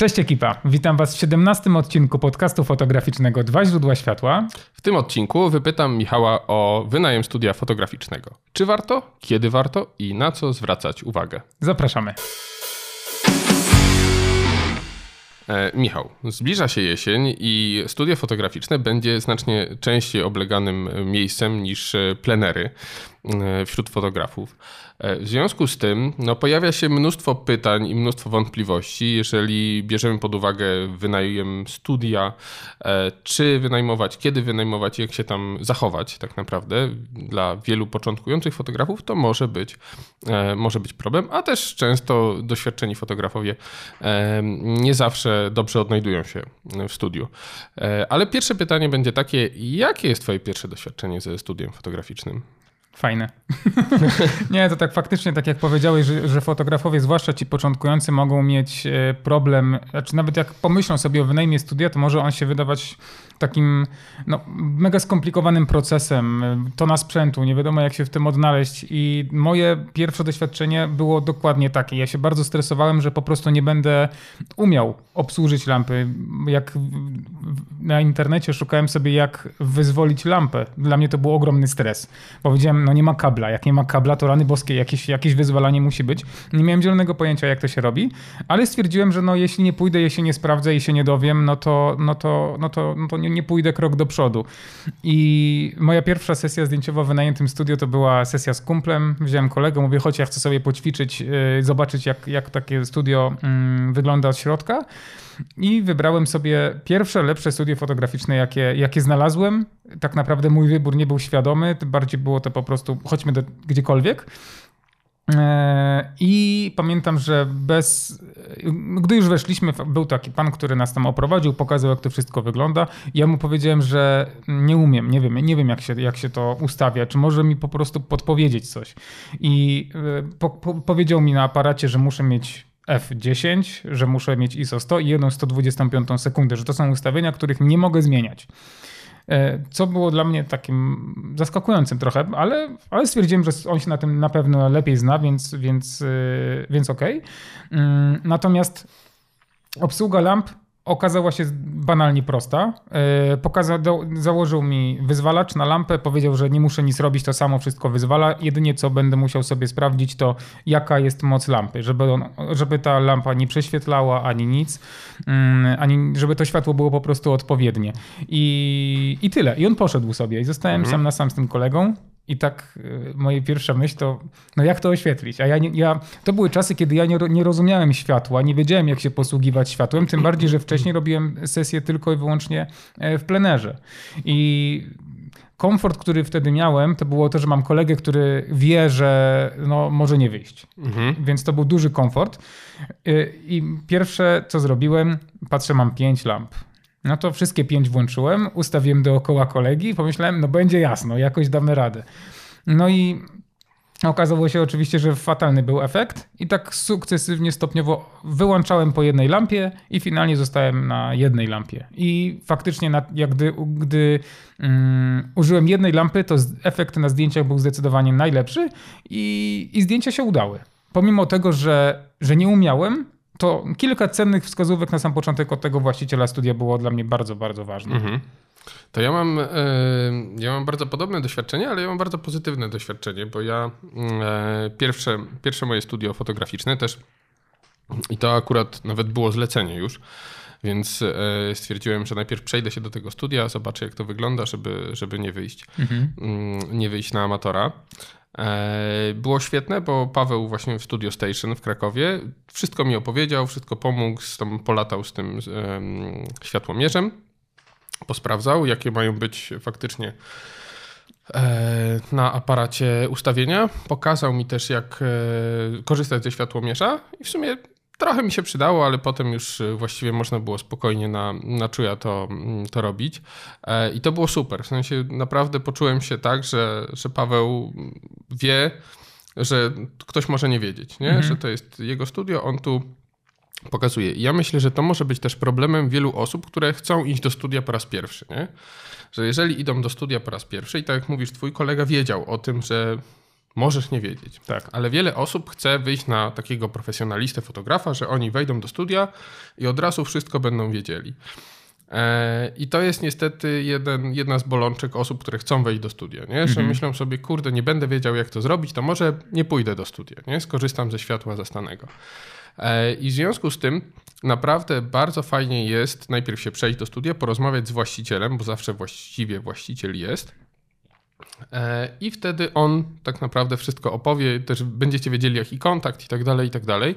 Cześć ekipa, witam Was w 17 odcinku podcastu fotograficznego Dwa źródła światła. W tym odcinku wypytam Michała o wynajem studia fotograficznego. Czy warto, kiedy warto i na co zwracać uwagę? Zapraszamy. E, Michał, zbliża się jesień i studio fotograficzne będzie znacznie częściej obleganym miejscem niż plenery e, wśród fotografów. E, w związku z tym no, pojawia się mnóstwo pytań i mnóstwo wątpliwości, jeżeli bierzemy pod uwagę wynajem studia, e, czy wynajmować, kiedy wynajmować, jak się tam zachować tak naprawdę. Dla wielu początkujących fotografów to może być, e, może być problem, a też często doświadczeni fotografowie nie zawsze dobrze odnajdują się w studiu. Ale pierwsze pytanie będzie takie, jakie jest Twoje pierwsze doświadczenie ze studiem fotograficznym? Fajne. nie, to tak faktycznie, tak jak powiedziałeś, że, że, fotografowie, zwłaszcza ci początkujący, mogą mieć e, problem, znaczy nawet jak pomyślą sobie o wynajmie studia, to może on się wydawać takim no, mega skomplikowanym procesem, tona sprzętu, nie wiadomo jak się w tym odnaleźć i moje pierwsze doświadczenie było dokładnie takie. Ja się bardzo stresowałem, że po prostu nie będę umiał obsłużyć lampy. Jak na internecie szukałem sobie jak wyzwolić lampę. Dla mnie to był ogromny stres. Powiedziałem, no nie ma kabla. Jak nie ma kabla, to rany boskie, jakieś, jakieś wyzwalanie musi być. Nie miałem zielonego pojęcia jak to się robi, ale stwierdziłem, że no jeśli nie pójdę, jeśli nie sprawdzę i się nie dowiem, no to, no to, no to, no to nie, nie pójdę krok do przodu. I moja pierwsza sesja zdjęciowa w wynajętym studio to była sesja z kumplem. Wziąłem kolegę, mówię, chodź, ja chcę sobie poćwiczyć, yy, zobaczyć jak, jak takie studio yy, wygląda od środka. I wybrałem sobie pierwsze, lepsze studio fotograficzne, jakie, jakie znalazłem. Tak naprawdę mój wybór nie był świadomy, bardziej było to po prostu chodźmy do gdziekolwiek. E, I pamiętam, że bez. Gdy już weszliśmy, był taki pan, który nas tam oprowadził, pokazał, jak to wszystko wygląda. Ja mu powiedziałem, że nie umiem, nie wiem, nie wiem, jak się, jak się to ustawia, czy może mi po prostu podpowiedzieć coś. I e, po, po, powiedział mi na aparacie, że muszę mieć F10, że muszę mieć ISO 100 i jedną 125 sekundę, że to są ustawienia, których nie mogę zmieniać. E, co było dla mnie takim zaskakującym trochę, ale, ale stwierdziłem, że on się na tym na pewno lepiej zna, więc, więc, e, więc okej. Okay. Mm, natomiast obsługa lamp okazała się banalnie prosta. E, pokazał, założył mi wyzwalacz na lampę, powiedział, że nie muszę nic robić, to samo wszystko wyzwala. Jedynie co będę musiał sobie sprawdzić, to jaka jest moc lampy, żeby, on, żeby ta lampa nie prześwietlała ani nic, mm, ani żeby to światło było po prostu odpowiednie. I, i tyle. I on poszedł sobie i zostałem mhm. sam na sam z tym kolegą. I tak y, moja pierwsza myśl to, no jak to oświetlić? A ja, nie, ja to były czasy, kiedy ja nie, nie rozumiałem światła, nie wiedziałem jak się posługiwać światłem, tym bardziej, że wcześniej robiłem sesję tylko i wyłącznie e, w plenerze. I komfort, który wtedy miałem, to było to, że mam kolegę, który wie, że no, może nie wyjść. Mhm. Więc to był duży komfort. Y, I pierwsze, co zrobiłem, patrzę, mam pięć lamp. No to wszystkie pięć włączyłem, ustawiłem dookoła kolegi i pomyślałem, no będzie jasno, jakoś damy radę. No i okazało się oczywiście, że fatalny był efekt i tak sukcesywnie, stopniowo wyłączałem po jednej lampie i finalnie zostałem na jednej lampie. I faktycznie na, jak gdy, gdy um, użyłem jednej lampy, to efekt na zdjęciach był zdecydowanie najlepszy i, i zdjęcia się udały. Pomimo tego, że, że nie umiałem, to kilka cennych wskazówek na sam początek od tego właściciela studia było dla mnie bardzo, bardzo ważne. Mhm. To ja mam, e, ja mam bardzo podobne doświadczenie, ale ja mam bardzo pozytywne doświadczenie, bo ja e, pierwsze, pierwsze moje studio fotograficzne też i to akurat nawet było zlecenie już. Więc e, stwierdziłem, że najpierw przejdę się do tego studia, zobaczę jak to wygląda, żeby, żeby nie wyjść, mhm. Mm, nie wyjść na amatora. E, było świetne, bo Paweł właśnie w Studio Station w Krakowie wszystko mi opowiedział, wszystko pomógł, tam polatał z tym światłomierzem, posprawdzał, jakie mają być faktycznie e, na aparacie ustawienia. Pokazał mi też, jak e, korzystać ze światłomierza i w sumie trochę mi się przydało, ale potem już właściwie można było spokojnie na, na czuja to, mm, to robić. I to było super. W sensie naprawdę poczułem się tak, że, że Paweł wie, że ktoś może nie wiedzieć, nie? Mhm. że to jest jego studio, on tu pokazuje. Ja myślę, że to może być też problemem wielu osób, które chcą iść do studia po raz pierwszy. Nie? Że jeżeli idą do studia po raz pierwszy i tak jak mówisz, twój kolega wiedział o tym, że możesz nie wiedzieć. Tak. Ale wiele osób chce wyjść na takiego profesjonalistę, fotografa, że oni wejdą do studia i od razu wszystko będą wiedzieli. E, I to jest niestety jeden, jedna z bolączek osób, które chcą wejść do studia, nie? że mhm. myślą sobie, kurde, nie będę wiedział jak to zrobić, to może nie pójdę do studia, nie? skorzystam ze światła zastanego. E, I w związku z tym naprawdę bardzo fajnie jest najpierw się przejść do studia, porozmawiać z właścicielem, bo zawsze właściwie właściciel jest. E, I wtedy on tak naprawdę wszystko opowie, też będziecie wiedzieli jaki kontakt i tak dalej, i tak dalej.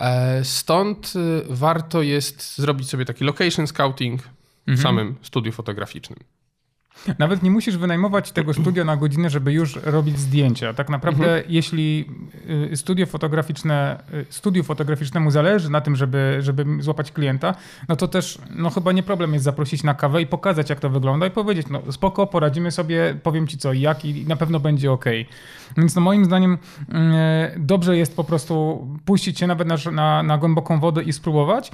E, stąd warto jest zrobić sobie taki location scouting w mhm. samym studiu fotograficznym. Nawet nie musisz wynajmować tego studia na godzinę, żeby już robić zdjęcia. Tak naprawdę, mhm. jeśli y, studio fotograficzne, y, studiu fotograficznemu zależy na tym, żeby, żeby złapać klienta, no to też no chyba nie problem jest zaprosić na kawę i pokazać, jak to wygląda i powiedzieć, no spoko, poradzimy sobie, powiem ci co i jak i na pewno będzie ok. Więc no moim zdaniem y, dobrze jest po prostu puścić się nawet na, na, na głęboką wodę i spróbować,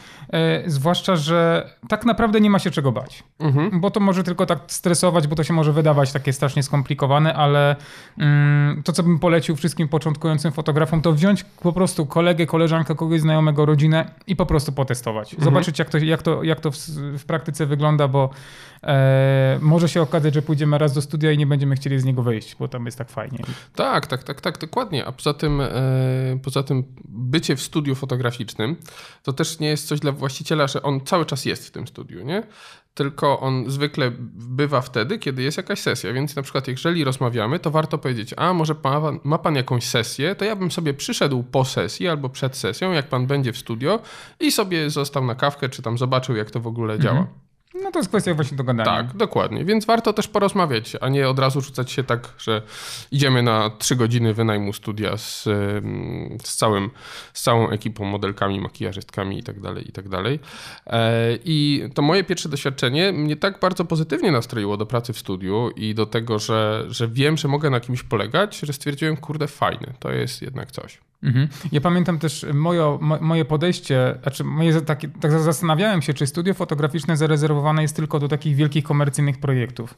zwłaszcza, że tak naprawdę nie ma się czego bać. Mhm. Bo to może tylko tak stresować bo to się może wydawać takie strasznie skomplikowane, ale mm, to, co bym polecił wszystkim początkującym fotografom, to wziąć po prostu kolegę, koleżankę, kogoś znajomego, rodzinę i po prostu potestować. Mhm. Zobaczyć, jak to, jak to, jak to w, w praktyce wygląda, bo e, może się okazać, że pójdziemy raz do studia i nie będziemy chcieli z niego wyjść, bo tam jest tak fajnie. Tak, tak, tak, tak, dokładnie. A poza tym, e, poza tym bycie w studiu fotograficznym to też nie jest coś dla właściciela, że on cały czas jest w tym studiu, nie? Tylko on zwykle bywa wtedy, kiedy jest jakaś sesja. Więc na przykład, jeżeli rozmawiamy, to warto powiedzieć: A może pan, ma pan jakąś sesję, to ja bym sobie przyszedł po sesji albo przed sesją, jak pan będzie w studio i sobie został na kawkę, czy tam zobaczył, jak to w ogóle działa. Mhm. No to jest kwestia właśnie dogadania. Tak, dokładnie. Więc warto też porozmawiać, a nie od razu rzucać się tak, że idziemy na trzy godziny wynajmu studia z, z, całym, z całą ekipą, modelkami, makijażystkami i tak dalej, i tak. E, I to moje pierwsze doświadczenie mnie tak bardzo pozytywnie nastroiło do pracy w studiu i do tego, że, że wiem, że mogę na kimś polegać, że stwierdziłem, kurde, fajne, to jest jednak coś. Mhm. Ja pamiętam też moje, moje podejście, znaczy moje takie, tak zastanawiałem się, czy studio fotograficzne zarezerwowane jest tylko do takich wielkich komercyjnych projektów.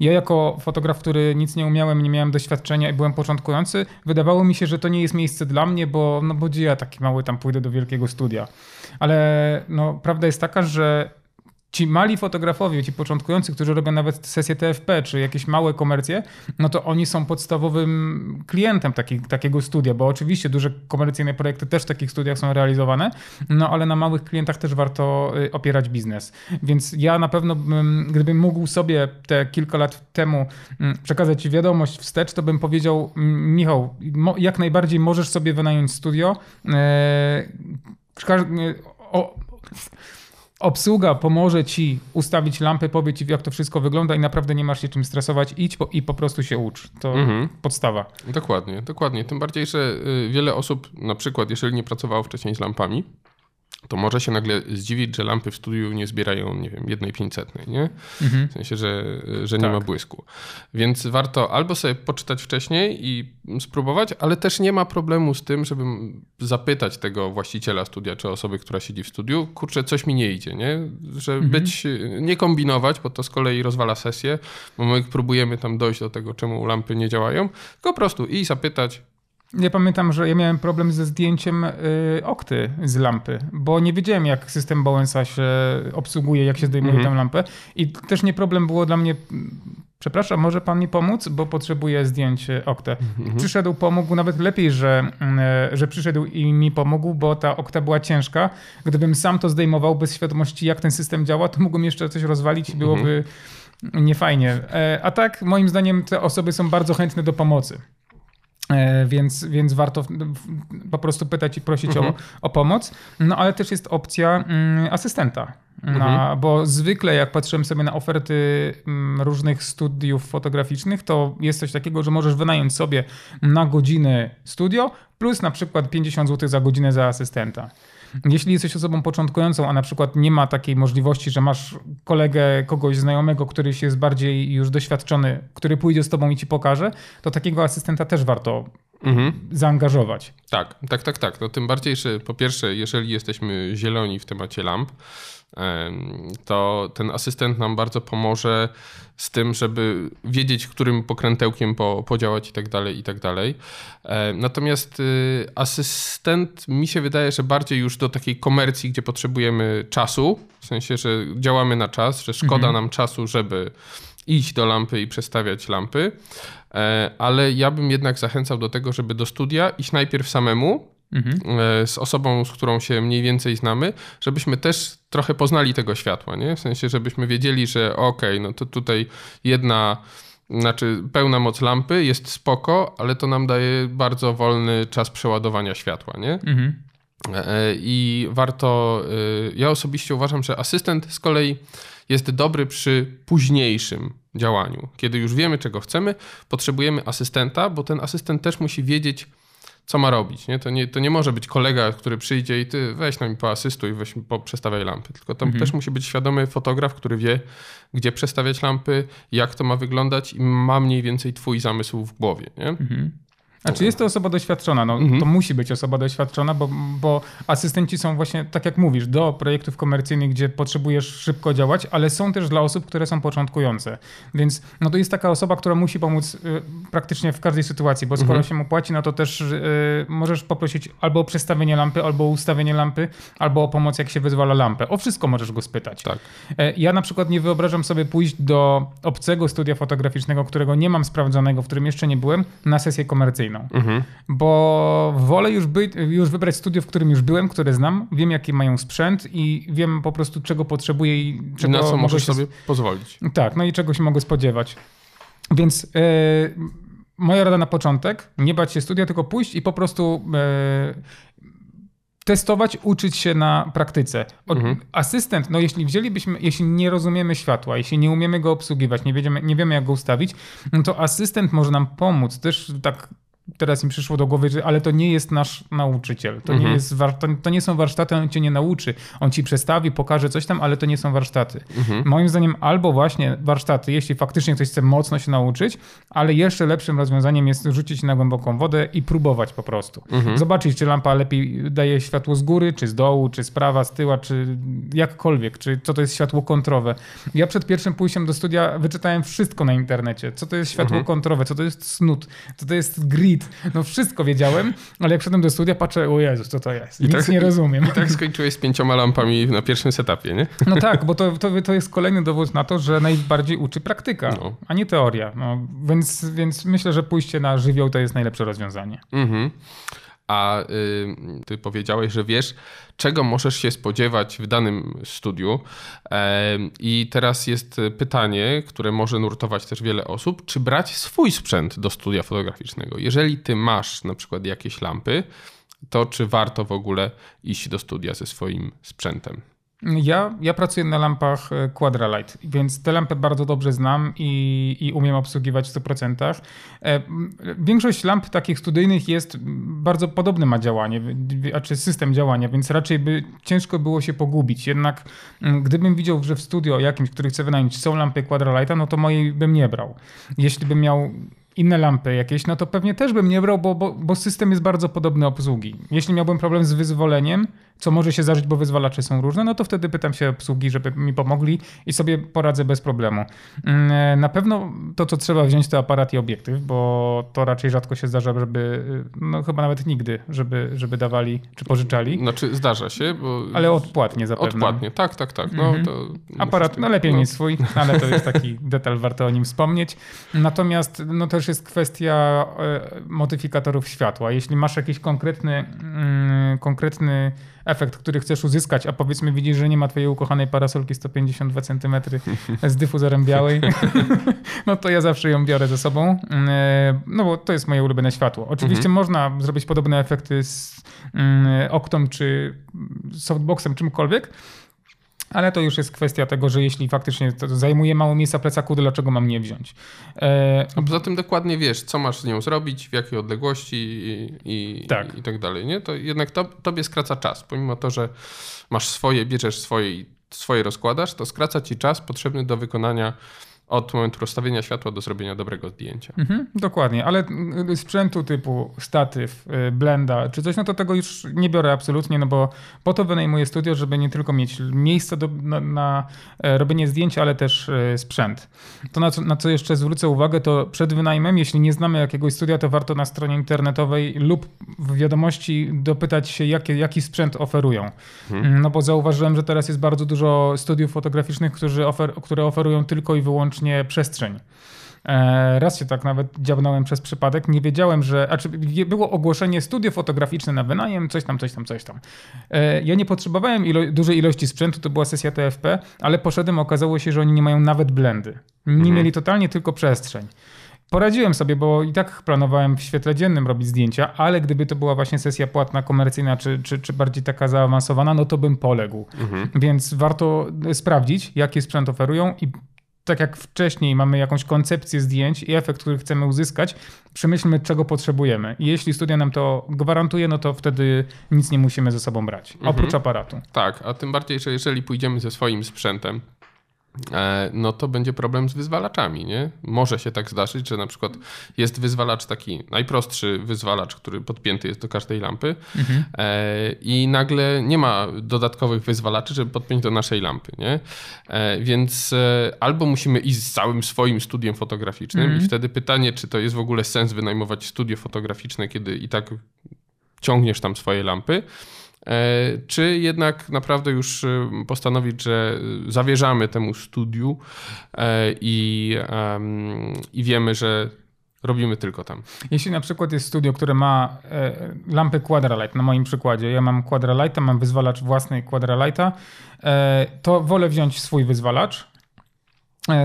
Ja jako fotograf, który nic nie umiałem, nie miałem doświadczenia i byłem początkujący, wydawało mi się, że to nie jest miejsce dla mnie, bo, no bo ja taki mały tam pójdę do wielkiego studia. Ale no, prawda jest taka, że ci mali fotografowie, ci początkujący, którzy robią nawet sesje TFP czy jakieś małe komercje, no to oni są podstawowym klientem taki, takiego studia, bo oczywiście duże komercyjne projekty też w takich studiach są realizowane, no ale na małych klientach też warto y, opierać biznes. Więc ja na pewno, gdybym mógł sobie te kilka lat temu mm, przekazać wiadomość wstecz, to bym powiedział, Michał, jak najbardziej możesz sobie wynająć studio. E, o, obsługa pomoże ci ustawić lampy, powie ci jak to wszystko wygląda i naprawdę nie masz się czym stresować, idź po, i po prostu się ucz. To mhm. podstawa. Dokładnie, dokładnie. Tym bardziej, że y, wiele osób, na przykład jeżeli nie pracowało wcześniej z lampami, to może się nagle zdziwić, że lampy w studiu nie zbierają, nie wiem, jednej pięćsetnej, nie? Mhm. W sensie, że, że nie tak. ma błysku. Więc warto albo sobie poczytać wcześniej i spróbować, ale też nie ma problemu z tym, żeby zapytać tego właściciela studia, czy osoby, która siedzi w studiu, kurczę, coś mi nie idzie, nie? Że mhm. być, nie kombinować, bo to z kolei rozwala sesję, bo my próbujemy tam dojść do tego, czemu lampy nie działają, tylko po prostu i zapytać, ja pamiętam, że ja miałem problem ze zdjęciem y, okty z lampy, bo nie wiedziałem, jak system Bowensa się obsługuje, jak się zdejmuje mhm. tę lampę. I też nie problem było dla mnie. Przepraszam, może pan mi pomóc, bo potrzebuję zdjąć oktę. Mhm. Przyszedł, pomógł, nawet lepiej, że, y, że przyszedł i mi pomógł, bo ta okta była ciężka. Gdybym sam to zdejmował bez świadomości, jak ten system działa, to mógłbym jeszcze coś rozwalić i byłoby mhm. niefajnie. E, a tak, moim zdaniem, te osoby są bardzo chętne do pomocy. E, więc, więc warto po prostu pytać i prosić mhm. o, o pomoc. No ale też jest opcja mm, asystenta. mhm. bo zwykle jak patrzyłem sobie na oferty mm, różnych studiów fotograficznych, to jest coś takiego, że możesz wynająć sobie na godzinę studio plus na przykład 50 zł za godzinę za asystenta. Jeśli jesteś osobą początkującą, a na przykład nie ma takiej możliwości, że masz kolegę, kogoś znajomego, który jest bardziej już doświadczony, który pójdzie z tobą i ci pokaże, to takiego asystenta też warto mhm. zaangażować. Tak, tak, tak, tak. No tym bardziej, że po pierwsze, jeżeli jesteśmy zieloni w temacie lamp, to ten asystent nam bardzo pomoże z tym, żeby wiedzieć, którym pokrętełkiem po, podziałać i tak dalej, i tak dalej. Natomiast y, asystent mi się wydaje, że bardziej już do takiej komercji, gdzie potrzebujemy czasu, w sensie, że działamy na czas, że szkoda mhm. nam czasu, żeby iść do lampy i przestawiać lampy, e, ale ja bym jednak zachęcał do tego, żeby do studia iść najpierw samemu, mhm. E, z osobą, z którą się mniej więcej znamy, żebyśmy też trochę poznali tego światła, nie? W sensie, żebyśmy wiedzieli, że okej, okay, no to tutaj jedna znaczy pełna moc lampy jest spoko, ale to nam daje bardzo wolny czas przeładowania światła, nie? Mhm. E, I warto, ja osobiście uważam, że asystent z kolei jest dobry przy późniejszym działaniu. Kiedy już wiemy, czego chcemy, potrzebujemy asystenta, bo ten asystent też musi wiedzieć, co ma robić. Nie? To, nie, to nie może być kolega, który przyjdzie i ty weź nam poasystuj, weź po, przestawiaj lampy. Tylko to mhm. też musi być świadomy fotograf, który wie, gdzie przestawiać lampy, jak to ma wyglądać i ma mniej więcej twój zamysł w głowie. Nie? Mhm. A czy jest to osoba doświadczona? No, mhm. To musi być osoba doświadczona, bo, bo asystenci są właśnie, tak jak mówisz, do projektów komercyjnych, gdzie potrzebujesz szybko działać, ale są też dla osób, które są początkujące. Więc no, to jest taka osoba, która musi pomóc y, praktycznie w każdej sytuacji, bo skoro mhm. się mu płaci, no to też y, możesz poprosić albo o przestawienie lampy, albo o ustawienie lampy, albo o pomoc, jak się wyzwala lampę. O wszystko możesz go spytać. Tak. E, ja na przykład nie wyobrażam sobie pójść do obcego studia fotograficznego, którego nie mam sprawdzonego, w którym jeszcze nie byłem, na sesję komercyjną. Mhm. Bo wolę już, być, już wybrać studio, w którym już byłem, które znam, wiem jaki mają sprzęt i wiem po prostu czego potrzebuję i czego Na co możesz się... sobie pozwolić. Tak, no i czego się mogę spodziewać. Więc yy, moja rada na początek, nie bać się studia, tylko pójść i po prostu yy, testować, uczyć się na praktyce. Mhm. Asystent, no jeśli wzięlibyśmy, jeśli nie rozumiemy światła, jeśli nie umiemy go obsługiwać, nie wiemy, nie wiemy jak go ustawić, no to asystent może nam pomóc też tak teraz mi przyszło do głowy, że ale to nie jest nasz nauczyciel. To, mhm. nie, jest to, to, nie są warsztaty, on cię nie nauczy. On ci przedstawi, pokaże coś tam, ale to nie są warsztaty. Mhm. Moim zdaniem albo właśnie warsztaty, jeśli faktycznie ktoś chce mocno się nauczyć, ale jeszcze lepszym rozwiązaniem jest rzucić na głęboką wodę i próbować po prostu. Mhm. Zobaczyć, czy lampa lepiej daje światło z góry, czy z dołu, czy z prawa, z tyła, czy jakkolwiek, czy co to jest światło kontrowe. Ja przed pierwszym pójściem do studia wyczytałem wszystko na internecie. Co to jest światło mhm. kontrowe, co to jest snut, co to jest grid, no wszystko wiedziałem, ale jak wszedłem do studia, patrzę, o Jezus, co to jest? I Nic tak, nie rozumiem. I, I tak skończyłeś z pięcioma lampami na pierwszym setupie, nie? No tak, bo to, to, to jest kolejny dowód na to, że najbardziej uczy praktyka, no. a nie teoria. No, więc, więc myślę, że pójście na żywioł to jest najlepsze rozwiązanie. Mhm a ty powiedziałeś, że wiesz, czego możesz się spodziewać w danym studiu. I teraz jest pytanie, które może nurtować też wiele osób, czy brać swój sprzęt do studia fotograficznego. Jeżeli ty masz na przykład jakieś lampy, to czy warto w ogóle iść do studia ze swoim sprzętem? Ja, ja pracuję na lampach e, Quadralight, więc te lampy bardzo dobrze znam i, i umiem obsługiwać w 100%. E, większość lamp takich studyjnych jest bardzo podobny ma działanie, a czy system działania, więc raczej by ciężko było się pogubić. Jednak gdybym widział, że w studio jakimś, który chce wynająć są lampy Quadralighta, no to mojej bym nie brał. Jeśli bym miał inne lampy jakieś, no to pewnie też bym nie brał, bo, bo, bo system jest bardzo podobny obsługi. Jeśli miałbym problem z wyzwoleniem, co może się zdarzyć, bo wyzwalacze są różne, no to wtedy pytam się obsługi, żeby mi pomogli i sobie poradzę bez problemu. Mm, na pewno to, co trzeba wziąć, to aparat i obiektyw, bo to raczej rzadko się zdarza, żeby, no chyba nawet nigdy, żeby, żeby dawali czy pożyczali. Znaczy zdarza się, bo... Ale odpłatnie zapewne. Odpłatnie, tak, tak, tak. No, mhm. to aparat, no lepiej no. mieć swój, ale to jest taki detal, warto o nim wspomnieć. Natomiast no też jest kwestia e, modyfikatorów światła. Jeśli masz jakiś konkretny, mm, konkretny efekt, który chcesz uzyskać, a powiedzmy widzisz, że nie ma twojej ukochanej parasolki 152 cm z dyfuzorem białej, no to ja zawsze ją biorę ze sobą, e, no bo to jest moje ulubione światło. Oczywiście mhm. można zrobić podobne efekty z mm, Octom czy softboxem, czymkolwiek, ale to już jest kwestia tego, że jeśli faktycznie zajmuje mało miejsca plecaku, to dlaczego mam nie wziąć? E... A poza tym dokładnie wiesz, co masz z nią zrobić, w jakiej odległości i, i, tak. i tak dalej. Nie? To jednak to, tobie skraca czas. Pomimo to, że masz swoje, bierzesz swoje i swoje rozkładasz, to skraca ci czas potrzebny do wykonania od momentu rozstawienia światła do zrobienia dobrego zdjęcia. Mhm, dokładnie, ale y, sprzętu typu statyw, y, blenda czy coś, no to tego już nie biorę absolutnie, no bo po to wynajmuję studio, żeby nie tylko mieć miejsce do, na, na, e, robienie zdjęcia, ale też e, sprzęt. To na co, na co jeszcze zwrócę uwagę, to przed wynajmem, jeśli nie znamy jakiegoś studia, to warto na stronie internetowej lub w wiadomości dopytać się, jakie, jaki sprzęt oferują. Mhm. No bo zauważyłem, że teraz jest bardzo dużo studiów fotograficznych, którzy ofer, które oferują tylko i wyłącznie wyłącznie przestrzeń. E, raz się tak nawet dziabnąłem przez przypadek. Nie wiedziałem, że. A czy było ogłoszenie studio fotograficzne na wynajem, coś tam, coś tam, coś tam. E, ja nie potrzebowałem ilo dużej ilości sprzętu, to była sesja TFP, ale poszedłem, okazało się, że oni nie mają nawet blendy. Nie mhm. mieli totalnie tylko przestrzeń. Poradziłem sobie, bo i tak planowałem w świetle dziennym robić zdjęcia, ale gdyby to była właśnie sesja płatna, komercyjna, czy, czy, czy bardziej taka zaawansowana, no to bym poległ. Mhm. Więc warto sprawdzić, jaki sprzęt oferują i tak jak wcześniej mamy jakąś koncepcję zdjęć i efekt, który chcemy uzyskać, przemyślmy, czego potrzebujemy. I jeśli studia nam to gwarantuje, no to wtedy nic nie musimy ze sobą brać, mhm. oprócz aparatu. Tak, a tym bardziej, że jeżeli pójdziemy ze swoim sprzętem, no to będzie problem z wyzwalaczami. Nie? Może się tak zdarzyć, że na przykład jest wyzwalacz taki najprostszy wyzwalacz, który podpięty jest do każdej lampy mhm. E, i nagle nie ma dodatkowych wyzwalaczy, żeby podpiąć do naszej lampy. Nie? E, więc albo musimy iść z całym swoim studiem fotograficznym mhm. i wtedy pytanie, czy to jest w ogóle sens wynajmować studio fotograficzne, kiedy i tak ciągniesz tam swoje lampy, E, czy jednak naprawdę już e, postanowić, że zawierzamy temu studiu e, i, i wiemy, że robimy tylko tam. Jeśli na przykład jest studio, które ma lampy Quadralight, na moim przykładzie, ja mam Quadralighta, mam wyzwalacz własny Quadralighta, to wolę wziąć swój wyzwalacz,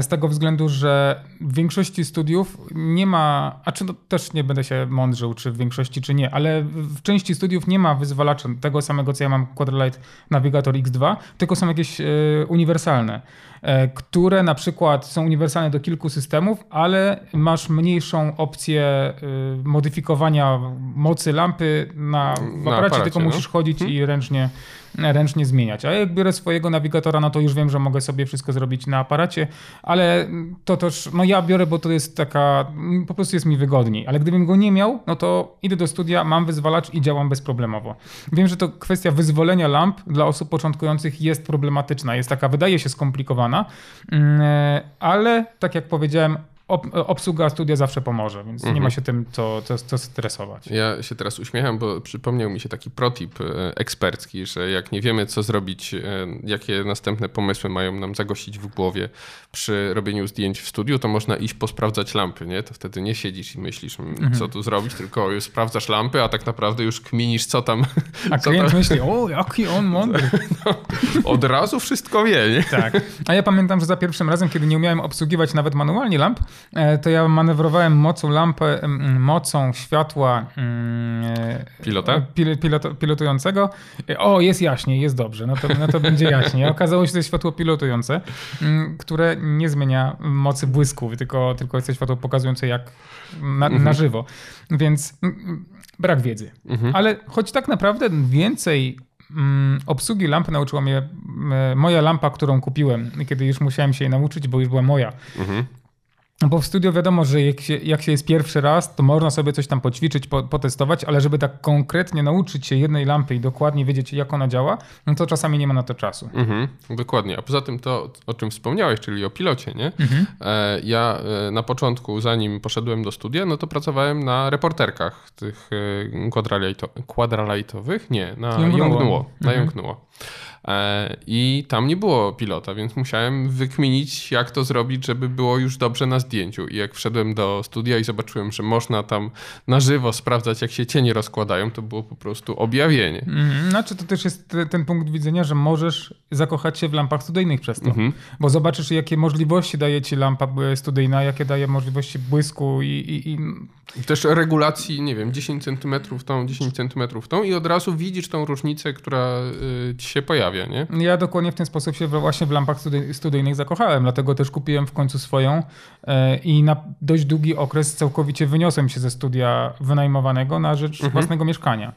z tego względu, że w większości studiów nie ma, a czy to też nie będę się mądrzył, czy w większości, czy nie, ale w części studiów nie ma wyzwalacza tego samego, co ja mam Quadralight Navigator X2, tylko są jakieś y, uniwersalne, y, które na przykład są uniwersalne do kilku systemów, ale masz mniejszą opcję y, modyfikowania mocy lampy na, w aparacie, aparacie tylko no? musisz chodzić hmm. i ręcznie ręcznie zmieniać. A jak biorę swojego nawigatora, no to już wiem, że mogę sobie wszystko zrobić na aparacie, ale to też, no ja biorę, bo to jest taka, po prostu jest mi wygodniej, ale gdybym go nie miał, no to idę do studia, mam wyzwalacz i działam bezproblemowo. Wiem, że to kwestia wyzwolenia lamp dla osób początkujących jest problematyczna, jest taka, wydaje się skomplikowana, mm, ale tak jak powiedziałem, obsługa studia zawsze pomoże, więc mhm. nie ma mhm. się tym co, co, co, stresować. Ja się teraz uśmiecham, bo przypomniał mi się taki protip e, ekspercki, że jak nie wiemy co zrobić, e, jakie następne pomysły mają nam zagościć w głowie przy robieniu zdjęć w studiu, to można iść posprawdzać lampy, nie? To wtedy nie siedzisz i myślisz, mm, mhm. co tu zrobić, tylko już sprawdzasz lampy, a tak naprawdę już kminisz, co tam... A co klient tam... myśli, o, jaki on mądry. No, od razu wszystko wie, nie? Tak. A ja pamiętam, że za pierwszym razem, kiedy nie umiałem obsługiwać nawet manualnie lamp, to ja manewrowałem mocą lampy, mocą światła e, Pilota? Pil, pilot, pilotującego. O, jest jaśniej, jest dobrze, no to, no to będzie jaśniej. Okazało się, że to jest światło pilotujące, które nie zmienia mocy błysku, tylko, tylko jest to światło pokazujące jak na, mhm. na żywo. Więc brak wiedzy. Mhm. Ale choć tak naprawdę więcej obsługi lampy nauczyła mnie moja lampa, którą kupiłem, kiedy już musiałem się jej nauczyć, bo już była moja. Mhm. No bo w studio wiadomo, że jak się, jak się jest pierwszy raz, to można sobie coś tam poćwiczyć, po, potestować, ale żeby tak konkretnie nauczyć się jednej lampy i dokładnie wiedzieć, jak ona działa, no to czasami nie ma na to czasu. Mhm, dokładnie. A poza tym to, o czym wspomniałeś, czyli o pilocie, nie? Mhm. E, ja e, na początku, zanim poszedłem do studia, no to pracowałem na reporterkach tych e, quadralightowych. Nie, na Yongnuo. Na mhm. E, I tam nie było pilota, więc musiałem wykminić, jak to zrobić, żeby było już dobrze na zdjęciu. I jak wszedłem do studia i zobaczyłem, że można tam na żywo sprawdzać, jak się cienie rozkładają, to było po prostu objawienie. Mm, znaczy, to też jest ten punkt widzenia, że możesz zakochać się w lampach studyjnych przez to. Mhm. Bo zobaczysz, jakie możliwości daje ci lampa studyjna, jakie daje możliwości błysku i, i, i... Też regulacji, nie wiem, 10 cm tą, 10 cm tą i od razu widzisz tą różnicę, która y, ci się pojawia pojawia, nie? Ja dokładnie w ten sposób się właśnie w lampach studyjnych zakochałem, dlatego też kupiłem w końcu swoją e, i na dość długi okres całkowicie wyniosłem się ze studia wynajmowanego na rzecz mhm. własnego mieszkania.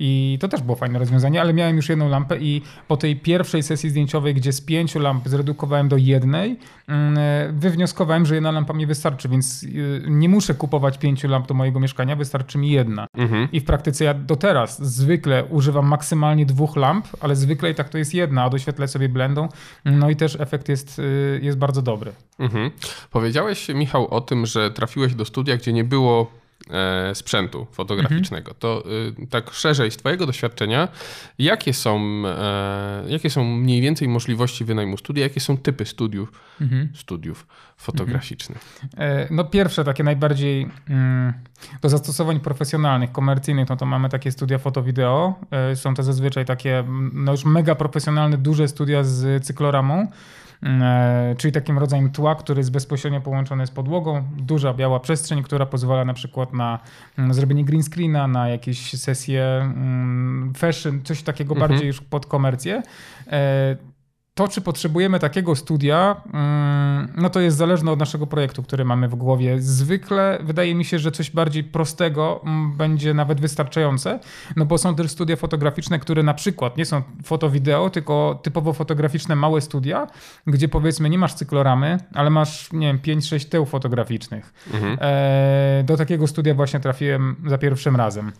I to też było fajne rozwiązanie, ale miałem już jedną lampę i po tej pierwszej sesji zdjęciowej, gdzie z pięciu lamp zredukowałem do jednej, mm, wywnioskowałem, że jedna lampa mi wystarczy, więc y, nie muszę kupować pięciu lamp do mojego mieszkania, wystarczy mi jedna. Mhm. I w praktyce ja do teraz zwykle używam maksymalnie dwóch lamp, ale zwykle i tak to jest jedna, a doświetlę sobie blendą, no i też efekt jest, y, jest bardzo dobry. Mhm. Powiedziałeś, Michał, o tym, że trafiłeś do studia, gdzie nie było E, sprzętu fotograficznego. Mhm. To y, tak szerzej z Twojego doświadczenia, jakie są, e, jakie są mniej więcej możliwości wynajmu studia, jakie są typy studiów, mhm. studiów fotograficznych? Mhm. No pierwsze, takie najbardziej mm, do zastosowań profesjonalnych, komercyjnych, no to mamy takie studia foto-wideo. Są to zazwyczaj takie no już mega profesjonalne, duże studia z cykloramą. E, czyli takim rodzajem tła, który jest bezpośrednio połączony z podłogą. Duża biała przestrzeń, która pozwala na przykład na mm, zrobienie green screena, na jakieś sesje mm, fashion, coś takiego mhm. bardziej już pod komercję. To, czy potrzebujemy takiego studia, mm, no to jest zależne od naszego projektu, który mamy w głowie. Zwykle wydaje mi się, że coś bardziej prostego mm, będzie nawet wystarczające, no bo są też studia fotograficzne, które na przykład nie są foto-wideo, tylko typowo fotograficzne małe studia, gdzie powiedzmy nie masz cykloramy, ale masz, nie wiem, 5-6 tył fotograficznych. Mhm. E, do takiego studia właśnie trafiłem za pierwszym razem.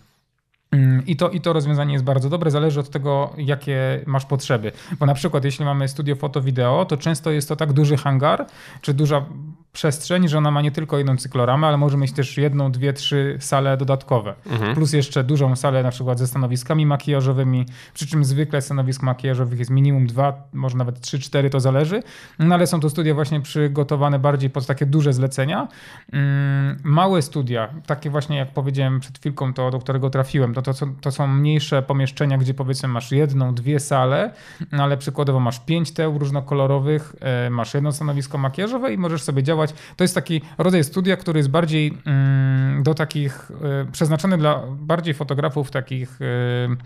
Mm, I to, I to rozwiązanie jest bardzo dobre, zależy od tego, jakie masz potrzeby. Bo na przykład, jeśli mamy studio foto-wideo, to często jest to tak duży hangar, czy duża przestrzeń, że ona ma nie tylko jedną cykloramę, ale może mieć też jedną, dwie, trzy sale dodatkowe. Mhm. Plus jeszcze dużą salę na przykład ze stanowiskami makijażowymi, przy czym zwykle stanowisk makijażowych jest minimum dwa, może nawet trzy, cztery, to zależy. No ale są to studia właśnie przygotowane bardziej pod takie duże zlecenia. Mm, małe studia, takie właśnie jak powiedziałem przed chwilką, to do którego trafiłem, to, to, to są mniejsze pomieszczenia, gdzie powiedzmy masz jedną, dwie sale, no ale przykładowo masz pięć teł różnokolorowych, e, masz jedno stanowisko makijażowe i możesz sobie działać to jest taki rodzaj studia, który jest bardziej mm, do takich, y, przeznaczony dla bardziej fotografów takich y,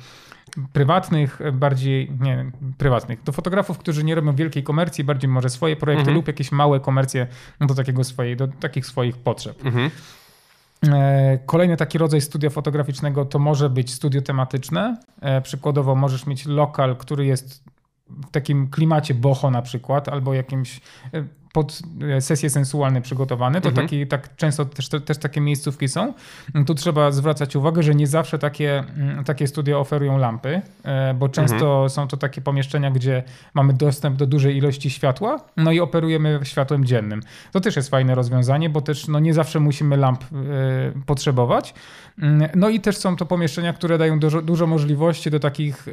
prywatnych, bardziej, nie prywatnych, do fotografów, którzy nie robią wielkiej komercji, bardziej może swoje projekty mhm. lub jakieś małe komercje do, takiego swojej, do takich swoich potrzeb. Mhm. E, kolejny taki rodzaj studia fotograficznego to może być studio tematyczne. E, przykładowo możesz mieć lokal, który jest w takim klimacie boho na przykład, albo jakimś e, pod e, sesje sensualne przygotowane, to mhm. taki, tak często też, też takie miejscówki są. Tu trzeba zwracać uwagę, że nie zawsze takie, mm, takie studia oferują lampy, e, bo często mhm. są to takie pomieszczenia, gdzie mamy dostęp do dużej ilości światła, no i operujemy światłem dziennym. To też jest fajne rozwiązanie, bo też no, nie zawsze musimy lamp y, potrzebować. Mm, no i też są to pomieszczenia, które dają dużo, dużo możliwości do takich, y,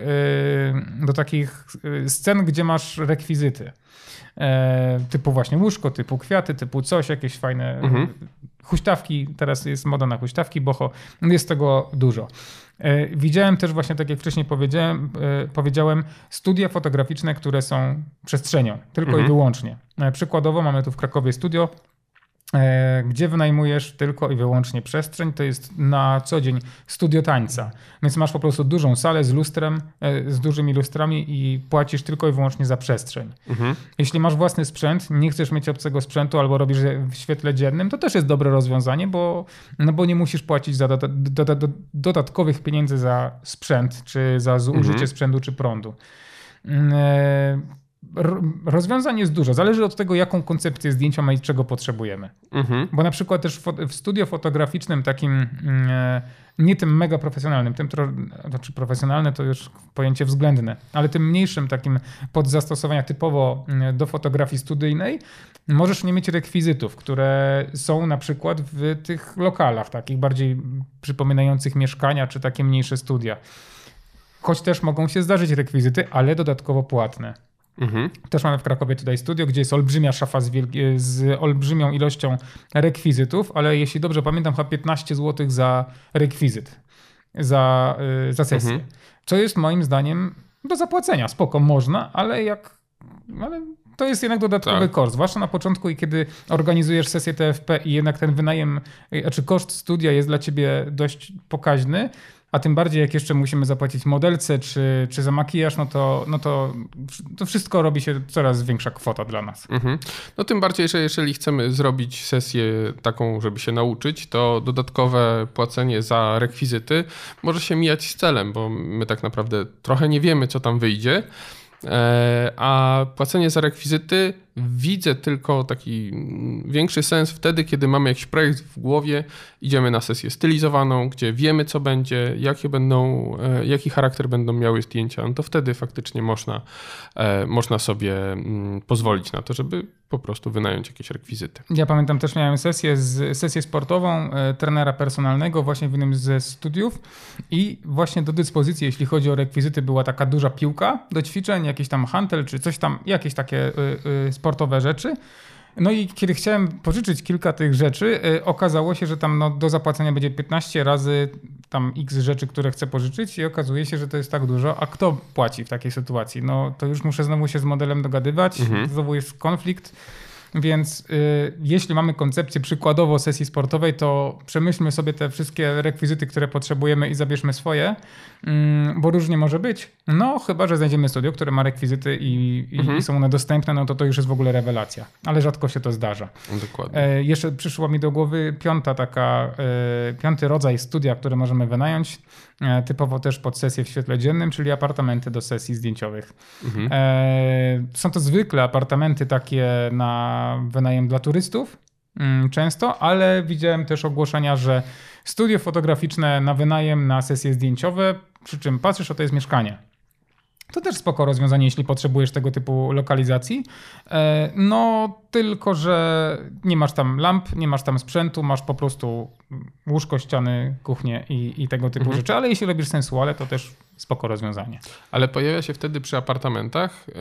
do takich scen, gdzie masz rekwizyty. E, typu właśnie łóżko, typu kwiaty, typu coś, jakieś fajne mhm. huśtawki. Teraz jest moda na huśtawki, boho. Jest tego dużo. E, widziałem też właśnie, tak jak wcześniej powiedziałem, e, powiedziałem studia fotograficzne, które są przestrzenią, tylko mhm. i wyłącznie. Przykładowo mamy tu w Krakowie studio gdzie wynajmujesz tylko i wyłącznie przestrzeń, to jest na co dzień studio tańca. Więc masz po prostu dużą salę z lustrem, e, z dużymi lustrami i płacisz tylko i wyłącznie za przestrzeń. Mhm. Jeśli masz własny sprzęt, nie chcesz mieć obcego sprzętu albo robisz w świetle dziennym, to też jest dobre rozwiązanie, bo, no bo nie musisz płacić za do, do, do, dodatkowych pieniędzy za sprzęt, czy za zużycie mhm. sprzętu, czy prądu. Rozwiązań jest dużo. Zależy od tego, jaką koncepcję zdjęcia ma i czego potrzebujemy. Mhm. Bo na przykład też w studio fotograficznym takim mm, e, nie tym mega profesjonalnym, tym znaczy profesjonalne to już pojęcie względne, ale tym mniejszym takim pod zastosowania typowo mm, do fotografii studyjnej możesz nie mieć rekwizytów, które są na przykład w tych lokalach takich bardziej przypominających mieszkania czy takie mniejsze studia. Choć też mogą się zdarzyć rekwizyty, ale dodatkowo płatne. Mhm. Też mamy w Krakowie tutaj studio, gdzie jest olbrzymia szafa z, z, olbrzymią ilością rekwizytów, ale jeśli dobrze pamiętam, chyba 15 zł za rekwizyt, za, y, za sesję. Mhm. Co jest moim zdaniem do zapłacenia. Spoko, można, ale jak. Ale to jest jednak dodatkowy tak. koszt, zwłaszcza na początku i kiedy organizujesz sesję TFP i jednak ten wynajem, znaczy koszt studia jest dla ciebie dość pokaźny, a tym bardziej jak jeszcze musimy zapłacić modelce czy, czy za makijaż, no to, no to to wszystko robi się coraz większa kwota dla nas. Mhm. No tym bardziej, że jeżeli chcemy zrobić sesję taką, żeby się nauczyć, to dodatkowe płacenie za rekwizyty może się mijać z celem, bo my tak naprawdę trochę nie wiemy, co tam wyjdzie. E, a płacenie za rekwizyty widzę tylko taki większy sens wtedy, kiedy mamy jakiś projekt w głowie, idziemy na sesję stylizowaną, gdzie wiemy, co będzie, jakie będą, e, jaki charakter będą miały zdjęcia, no to wtedy faktycznie można, e, można sobie mm, pozwolić na to, żeby po prostu wynająć jakieś rekwizyty. Ja pamiętam też miałem sesję, z, sesję sportową e, trenera personalnego właśnie w jednym ze studiów i właśnie do dyspozycji, jeśli chodzi o rekwizyty, była taka duża piłka do ćwiczeń, jakiś tam hantel czy coś tam, jakieś takie sportowe sportowe rzeczy. No i kiedy chciałem pożyczyć kilka tych rzeczy, y, okazało się, że tam no, do zapłacenia będzie 15 razy tam x rzeczy, które chcę pożyczyć i okazuje się, że to jest tak dużo. A kto płaci w takiej sytuacji? No to już muszę znowu się z modelem dogadywać, mhm. znowu jest konflikt. Więc y, jeśli mamy koncepcję przykładowo sesji sportowej, to przemyślmy sobie te wszystkie rekwizyty, które potrzebujemy i zabierzmy swoje, y, bo różnie może być. No, chyba, że znajdziemy studio, które ma rekwizyty i, mhm. i, są one dostępne, no to to już jest w ogóle rewelacja. Ale rzadko się to zdarza. Dokładnie. E, jeszcze przyszła mi do głowy piąta taka, e, piąty rodzaj studia, które możemy wynająć. E, typowo też pod sesję w świetle dziennym, czyli apartamenty do sesji zdjęciowych. Mhm. E, są to zwykle apartamenty takie na wynajem dla turystów, mm, często, ale widziałem też ogłoszenia, że studio fotograficzne na wynajem na sesje zdjęciowe, przy czym patrzysz, o to jest mieszkanie. To też spoko rozwiązanie, jeśli potrzebujesz tego typu lokalizacji. E, no, tylko że nie masz tam lamp, nie masz tam sprzętu, masz po prostu łóżko, ściany, kuchnię i, i tego typu mhm. rzeczy. Ale jeśli robisz sensuale, to też spoko rozwiązanie. Ale pojawia się wtedy przy apartamentach yy,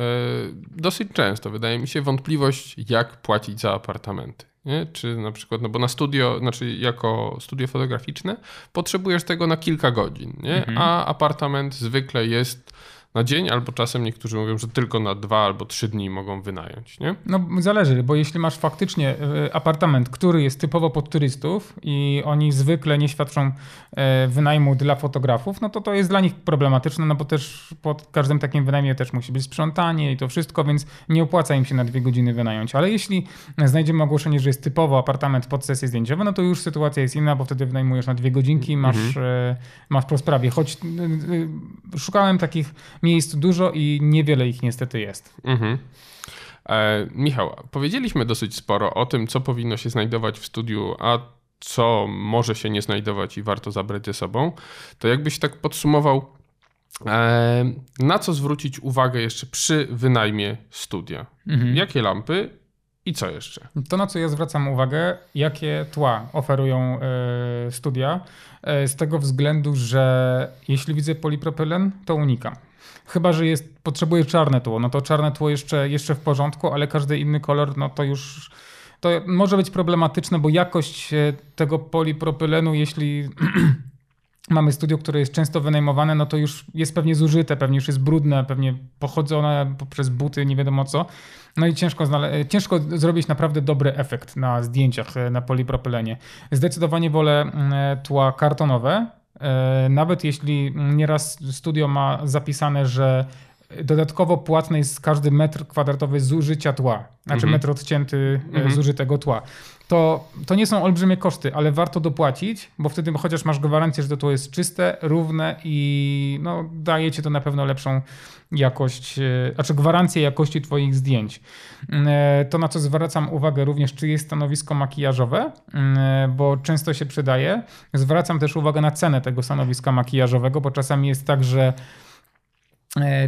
dosyć często, wydaje mi się, wątpliwość, jak płacić za apartamenty. Nie? Czy na przykład, no bo na studio, znaczy jako studio fotograficzne potrzebujesz tego na kilka godzin, nie? Mhm. a apartament zwykle jest na dzień, albo czasem niektórzy mówią, że tylko na dwa albo trzy dni mogą wynająć, nie? No zależy, bo jeśli masz faktycznie e, apartament, który jest typowo pod turystów i oni zwykle nie świadczą e, wynajmu dla fotografów, no to to jest dla nich problematyczne, no bo też pod każdym takim wynajmie też musi być sprzątanie i to wszystko, więc nie opłaca im się na dwie godziny wynająć. Ale jeśli znajdziemy ogłoszenie, że jest typowo apartament pod sesję zdjęciową, no to już sytuacja jest inna, bo wtedy wynajmujesz na dwie godzinki, masz, mhm. E, masz po sprawie. Choć szukałem takich miejsc dużo i niewiele ich niestety jest. Mhm. E, Michał, powiedzieliśmy dosyć sporo o tym, co powinno się znajdować w studiu, a co może się nie znajdować i warto zabrać ze sobą. To jakbyś tak podsumował, e, na co zwrócić uwagę jeszcze przy wynajmie studia? Mhm. Jakie lampy i co jeszcze? To, na co ja zwracam uwagę, jakie tła oferują y, studia, y, z tego względu, że jeśli widzę polipropylen, to unikam. Chyba, że jest, potrzebuje czarne tło, no to czarne tło jeszcze, jeszcze w porządku, ale każdy inny kolor, no to już to może być problematyczne, bo jakość e, tego polipropylenu, jeśli mamy studio, które jest często wynajmowane, no to już jest pewnie zużyte, pewnie już jest brudne, pewnie pochodzone poprzez buty, nie wiadomo co. No i ciężko, ciężko zrobić naprawdę dobry efekt na zdjęciach e, na polipropylenie. Zdecydowanie wolę mm, tła kartonowe, E, nawet jeśli nieraz studio ma zapisane, że dodatkowo płatny jest każdy metr kwadratowy zużycia tła, znaczy mhm. metr odcięty e, mhm. zużytego tła. To, to nie są olbrzymie koszty, ale warto dopłacić, bo wtedy chociaż masz gwarancję, że to jest czyste, równe i no, daje ci to na pewno lepszą jakość, e, znaczy gwarancję jakości Twoich zdjęć. E, to, na co zwracam uwagę również, czy jest stanowisko makijażowe, e, bo często się przydaje. Zwracam też uwagę na cenę tego stanowiska makijażowego, bo czasami jest tak, że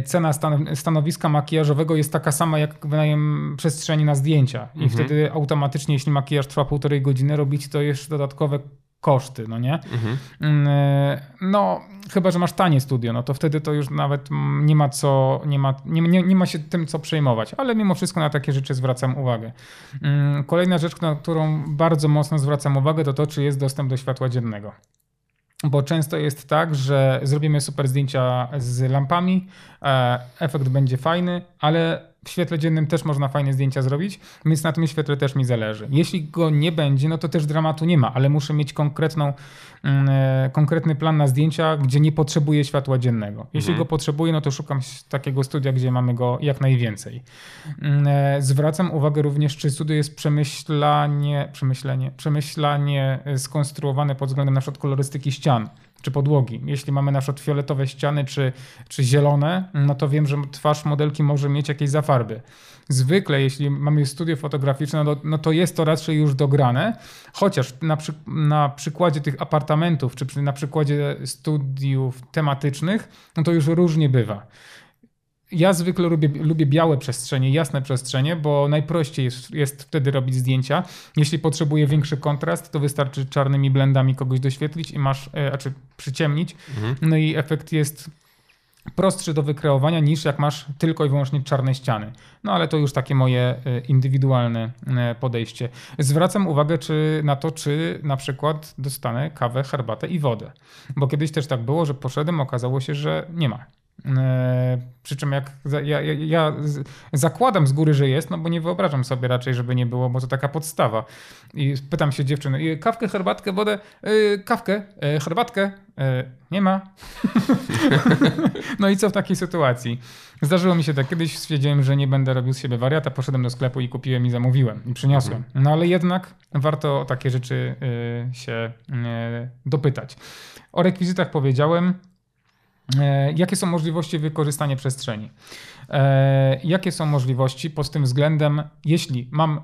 cena stanowiska makijażowego jest taka sama jak wynajem przestrzeni na zdjęcia. I mhm. wtedy automatycznie, jeśli makijaż trwa półtorej godziny, robić to jeszcze dodatkowe koszty, no nie? Mhm. Mm, e, no, chyba, że masz tanie studio, no to wtedy to już nawet nie ma co, nie ma, nie, nie, nie ma się tym co przejmować, ale mimo wszystko na takie rzeczy zwracam uwagę. Mm, kolejna rzecz, na którą bardzo mocno zwracam uwagę, to to, czy jest dostęp do światła dziennego. Bo często jest tak, że zrobimy super zdjęcia z lampami, e, efekt będzie fajny, ale w świetle dziennym też można fajne zdjęcia zrobić, więc na tym świetle też mi zależy. Jeśli go nie będzie, no to też dramatu nie ma, ale muszę mieć konkretną, mm, e, konkretny plan na zdjęcia, gdzie nie potrzebuję światła dziennego. Jeśli mhm. go potrzebuję, no to szukam takiego studia, gdzie mamy go jak najwięcej. Mm, e, zwracam uwagę również, czy studio jest przemyślanie, przemyślenie, przemyślanie skonstruowane pod względem na przykład kolorystyki ścian czy podłogi. Jeśli mamy na przykład fioletowe ściany czy, czy zielone, no to wiem, że twarz modelki może mieć jakieś zafarby. Zwykle, jeśli mamy studio fotograficzne, no, no to jest to raczej już dograne, chociaż na, przy, na przykładzie tych apartamentów, czy przy, na przykładzie studiów tematycznych, no to już różnie bywa ja zwykle lubię, lubię białe przestrzenie, jasne przestrzenie, bo najprościej jest, jest wtedy robić zdjęcia. Jeśli potrzebuję większy kontrast, to wystarczy czarnymi blendami kogoś doświetlić i masz, e, znaczy przyciemnić. Mhm. No i efekt jest prostszy do wykreowania niż jak masz tylko i wyłącznie czarne ściany. No ale to już takie moje e, indywidualne e, podejście. Zwracam uwagę czy, na to, czy na przykład dostanę kawę, herbatę i wodę. Bo kiedyś też tak było, że poszedłem, okazało się, że nie ma. E, przy czym jak ja, ja, ja, zakładam z góry, że jest, no bo nie wyobrażam sobie raczej, żeby nie było, bo to taka podstawa. I pytam się dziewczyny, kawkę, herbatkę, wodę, yy, kawkę, yy, herbatkę, yy, nie ma. no i co w takiej sytuacji? Zdarzyło mi się tak, kiedyś stwierdziłem, że nie będę robił z siebie wariata, poszedłem do sklepu i kupiłem i zamówiłem i przyniosłem. Mhm. No ale jednak warto o takie rzeczy się dopytać. O rekwizytach powiedziałem, jakie są możliwości wykorzystania przestrzeni? E, jakie są możliwości pod tym względem, jeśli mam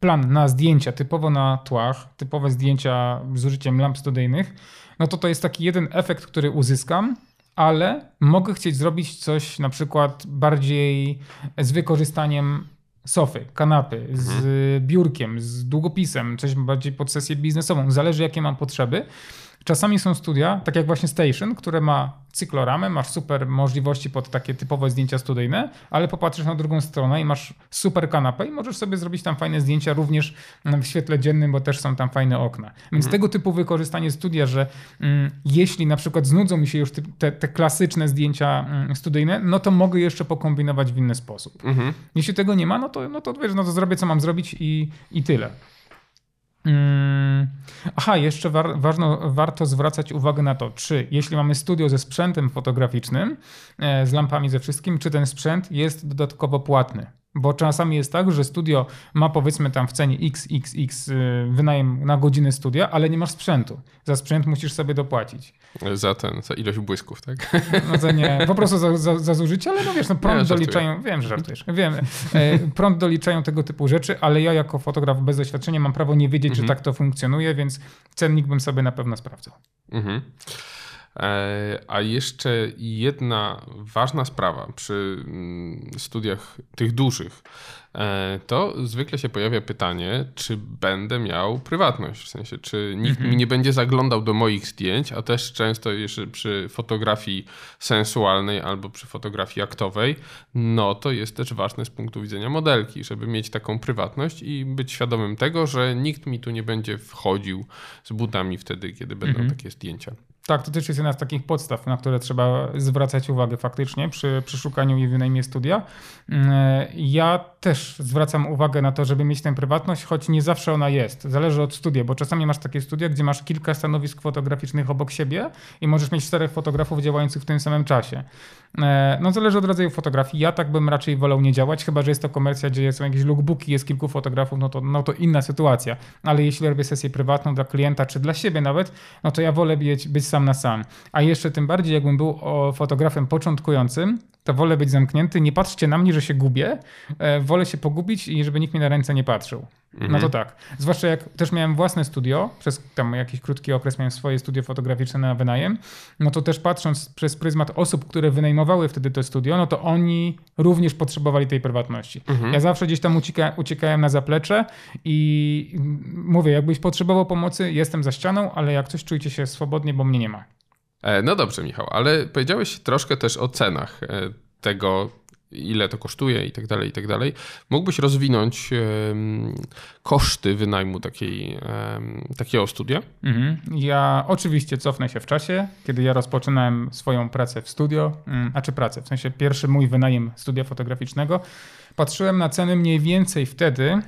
plan na zdjęcia typowo na tłach, typowe zdjęcia z użyciem lamp studyjnych, no to to jest taki jeden efekt, który uzyskam, ale mogę chcieć zrobić coś na przykład bardziej z wykorzystaniem sofy, kanapy, z mhm. biurkiem, z długopisem, coś bardziej pod sesję biznesową. Zależy, jakie mam potrzeby. Czasami są studia, tak jak właśnie Station, które ma cykloramę, masz super możliwości pod takie typowe zdjęcia studyjne, ale popatrzysz na drugą stronę i masz super kanapę i możesz sobie zrobić tam fajne zdjęcia również w świetle dziennym, bo też są tam fajne okna. Więc mhm. tego typu wykorzystanie studia, że mm, jeśli na przykład znudzą mi się już te, te klasyczne zdjęcia mm, studyjne, no to mogę jeszcze pokombinować w inny sposób. Mhm. Jeśli tego nie ma, no to, no to wiesz, no to zrobię co mam zrobić i, i tyle. Mm. Aha, jeszcze war, ważno, warto zwracać uwagę na to, czy jeśli mamy studio ze sprzętem fotograficznym, e, z lampami ze wszystkim, czy ten sprzęt jest dodatkowo płatny. Bo czasami jest tak, że studio ma powiedzmy tam w cenie XXX y, wynajem na godzinę studia, ale nie masz sprzętu. Za sprzęt musisz sobie dopłacić. Za ten, za ilość błysków, tak? No za nie, po prostu za, za, za zużycie, ale no wiesz, no prąd ja doliczają, wiem, że żartujesz, wiem, e, prąd doliczają tego typu rzeczy, ale ja jako fotograf bez doświadczenia mam prawo nie wiedzieć, mhm. że tak to funkcjonuje, więc cennik bym sobie na pewno sprawdzał. Mhm. E, a jeszcze jedna ważna sprawa przy mm, studiach tych dużych, e, to zwykle się pojawia pytanie, czy będę miał prywatność, w sensie, czy nikt mhm. mi nie będzie zaglądał do moich zdjęć, a też często jeszcze przy fotografii sensualnej albo przy fotografii aktowej, no to jest też ważne z punktu widzenia modelki, żeby mieć taką prywatność i być świadomym tego, że nikt mi tu nie będzie wchodził z butami wtedy, kiedy będą mhm. takie zdjęcia. Tak, to też jest jedna z takich podstaw, na które trzeba zwracać uwagę faktycznie przy, przy szukaniu i wynajmie studia. Mm, ja też zwracam uwagę na to, żeby mieć tę prywatność, choć nie zawsze ona jest. Zależy od studia, bo czasami masz takie studia, gdzie masz kilka stanowisk fotograficznych obok siebie i możesz mieć czterech fotografów działających w tym samym czasie. E, no zależy od rodzaju fotografii. Ja tak bym raczej wolał nie działać, chyba że jest to komercja, gdzie są jakieś lookbooki, jest kilku fotografów, no to, no to inna sytuacja. Ale jeśli robię sesję prywatną dla klienta, czy dla siebie nawet, no to ja wolę być, być sam na sam. A jeszcze tym bardziej, jakbym był fotografem początkującym, to wolę być zamknięty. Nie patrzcie na mnie, że się gubię. E, wolę się pogubić i żeby nikt mi na ręce nie patrzył. Mhm. No to tak. Zwłaszcza jak też miałem własne studio, przez tam jakiś krótki okres miałem swoje studio fotograficzne na wynajem, no to też patrząc przez pryzmat osób, które wynajmowały wtedy to studio, no to oni również potrzebowali tej prywatności. Mhm. Ja zawsze gdzieś tam ucieka, uciekałem na zaplecze i mówię, jakbyś potrzebował pomocy, jestem za ścianą, ale jak coś czujcie się swobodnie, bo mnie nie ma. E, no dobrze, Michał, ale powiedziałeś troszkę też o cenach e, tego, ile to kosztuje i tak dalej, i tak dalej. Mógłbyś rozwinąć koszty wynajmu takiej, takiego studia? Mhm. Ja oczywiście cofnę się w czasie, kiedy ja rozpoczynałem swoją pracę w studio, mm, a czy pracę, w sensie pierwszy mój wynajem studia fotograficznego. Patrzyłem na ceny mniej więcej wtedy,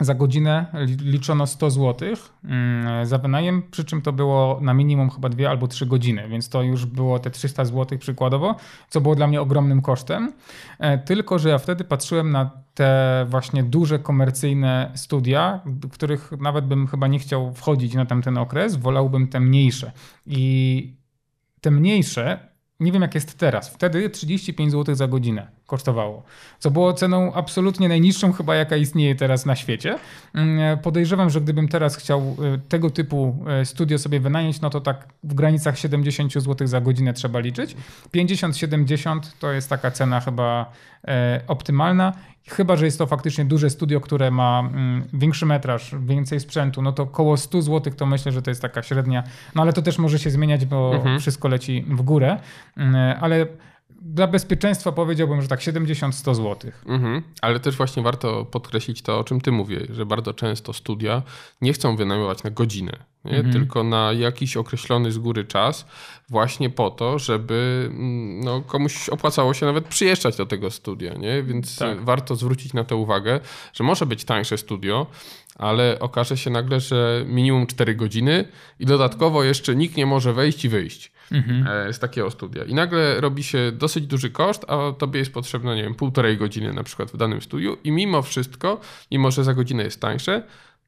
za godzinę liczono 100 zł mm, za wynajem, przy czym to było na minimum chyba 2 albo 3 godziny, więc to już było te 300 zł przykładowo, co było dla mnie ogromnym kosztem. E, tylko, że ja wtedy patrzyłem na te właśnie duże komercyjne studia, których nawet bym chyba nie chciał wchodzić na tamten okres, wolałbym te mniejsze. I te mniejsze, nie wiem jak jest teraz, wtedy 35 zł za godzinę kosztowało. Co było ceną absolutnie najniższą chyba jaka istnieje teraz na świecie. Mm, podejrzewam, że gdybym teraz chciał y, tego typu y, studio sobie wynająć, no to tak w granicach 70 zł za godzinę trzeba liczyć. 50-70 to jest taka cena chyba e, optymalna. Chyba, że jest to faktycznie duże studio, które ma mm, większy metraż, więcej sprzętu, no to około 100 zł to myślę, że to jest taka średnia. No ale to też może się zmieniać, bo mhm. wszystko leci w górę. Mm, ale dla bezpieczeństwa powiedziałbym, że tak 70-100 zł. Mhm. Ale też właśnie warto podkreślić to, o czym ty mówię, że bardzo często studia nie chcą wynajmować na godzinę, mhm. tylko na jakiś określony z góry czas, właśnie po to, żeby mm, no, komuś opłacało się nawet przyjeżdżać do tego studia. Nie? Więc tak. warto zwrócić na to uwagę, że może być tańsze studio, ale okaże się nagle, że minimum 4 godziny i dodatkowo jeszcze nikt nie może wejść i wyjść mhm. E, z takiego studia. I nagle robi się dosyć duży koszt, a tobie jest potrzebne, nie wiem, półtorej godziny na przykład w danym studiu i mimo wszystko, mimo że za godzinę jest tańsze,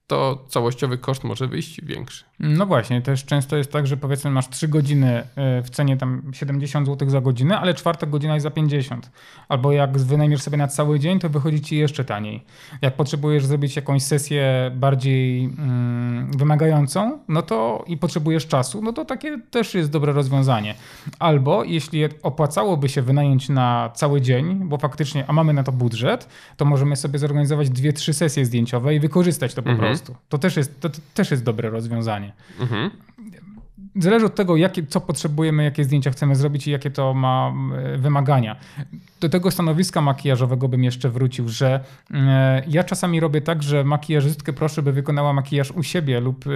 to całościowy koszt może wyjść większy. No właśnie, też często jest tak, że powiedzmy masz 3 godziny e, w cenie tam 70 zł za godzinę, ale czwarta godzina jest za 50. Albo jak wynajmiesz sobie na cały dzień, to wychodzi ci jeszcze taniej. Jak potrzebujesz zrobić jakąś sesję bardziej mm, wymagającą, no to i potrzebujesz czasu, no to takie też jest dobre rozwiązanie. Albo jeśli opłacałoby się wynająć na cały dzień, bo faktycznie, a mamy na to budżet, to możemy sobie zorganizować dwie, trzy sesje zdjęciowe i wykorzystać to po mhm. prostu. To też jest, to, to też jest dobre rozwiązanie. Mhm. Zależy od tego, jakie, co potrzebujemy, jakie zdjęcia chcemy zrobić i jakie to ma e, wymagania. Do tego stanowiska makijażowego bym jeszcze wrócił, że e, ja czasami robię tak, że makijażystkę proszę, by wykonała makijaż u siebie lub, e,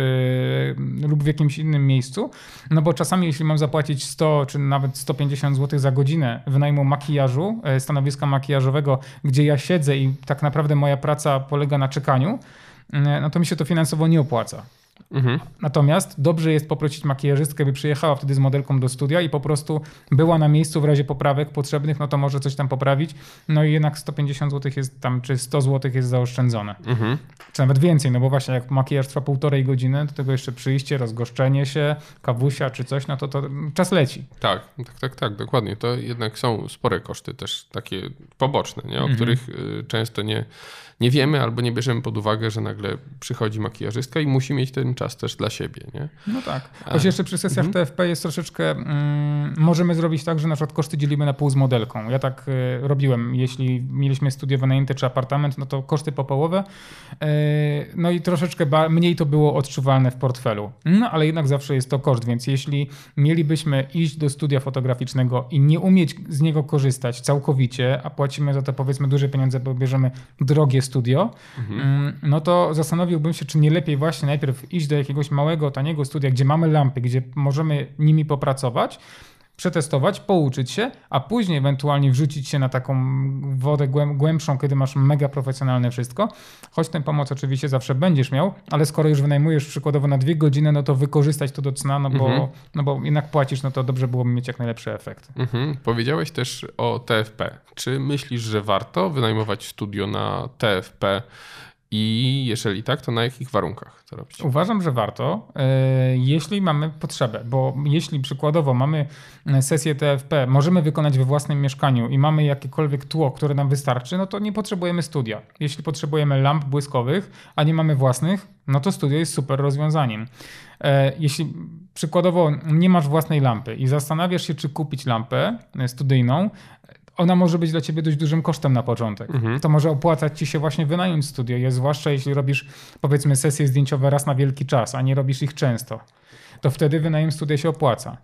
lub w jakimś innym miejscu, no bo czasami jeśli mam zapłacić 100 czy nawet 150 zł za godzinę wynajmu makijażu, stanowiska makijażowego, gdzie ja siedzę i tak naprawdę moja praca polega na czekaniu, no to mi się to finansowo nie opłaca. Mhm. Natomiast dobrze jest poprosić makijażystkę, by przyjechała wtedy z modelką do studia i po prostu była na miejscu w razie poprawek potrzebnych, no to może coś tam poprawić. No i jednak 150 zł jest tam, czy 100 zł jest zaoszczędzone. Mhm. Czy nawet więcej, no bo właśnie jak makijaż trwa półtorej godziny, do tego jeszcze przyjście, rozgoszczenie się, kawusia czy coś, no to, to czas leci. Tak, tak, tak, tak, dokładnie. To jednak są spore koszty też takie poboczne, nie? o mhm. których y, często nie nie wiemy albo nie bierzemy pod uwagę, że nagle przychodzi makijażystka i musi mieć ten czas też dla siebie. Nie? No tak. Choć jeszcze przy sesjach mhm. TFP jest troszeczkę, mm, możemy zrobić tak, że na przykład koszty dzielimy na pół z modelką. Ja tak y, robiłem, jeśli mieliśmy studio wynajęte czy apartament, no to koszty po połowę. Y, no i troszeczkę mniej to było odczuwalne w portfelu. No ale jednak zawsze jest to koszt, więc jeśli mielibyśmy iść do studia fotograficznego i nie umieć z niego korzystać całkowicie, a płacimy za to powiedzmy duże pieniądze, bo bierzemy drogie studio, mhm. Mm, no to zastanowiłbym się, czy nie lepiej właśnie najpierw iść do jakiegoś małego, taniego studia, gdzie mamy lampy, gdzie możemy nimi popracować, przetestować, pouczyć się, a później ewentualnie wrzucić się na taką wodę głębszą, kiedy masz mega profesjonalne wszystko. Choć tę pomoc oczywiście zawsze będziesz miał, ale skoro już wynajmujesz przykładowo na dwie godziny, no to wykorzystać to do cna, no bo, mhm. no bo jednak płacisz, no to dobrze byłoby mieć jak najlepsze efekty. Mhm. Powiedziałeś też o TFP. Czy myślisz, że warto wynajmować studio na TFP i jeżeli tak, to na jakich warunkach to robić? Uważam, że warto, e, jeśli mamy potrzebę, bo jeśli przykładowo mamy e, sesję TFP, możemy wykonać we własnym mieszkaniu i mamy jakiekolwiek tło, które nam wystarczy, no to nie potrzebujemy studia. Jeśli potrzebujemy lamp błyskowych, a nie mamy własnych, no to studio jest super rozwiązaniem. E, jeśli przykładowo nie masz własnej lampy i zastanawiasz się, czy kupić lampę studyjną, ona może być dla ciebie dość dużym kosztem na początek. Mhm. To może opłacać ci się właśnie wynająć studio, zwłaszcza jeśli robisz powiedzmy sesje zdjęciowe raz na wielki czas, a nie robisz ich często. To wtedy wynajem studia się opłaca.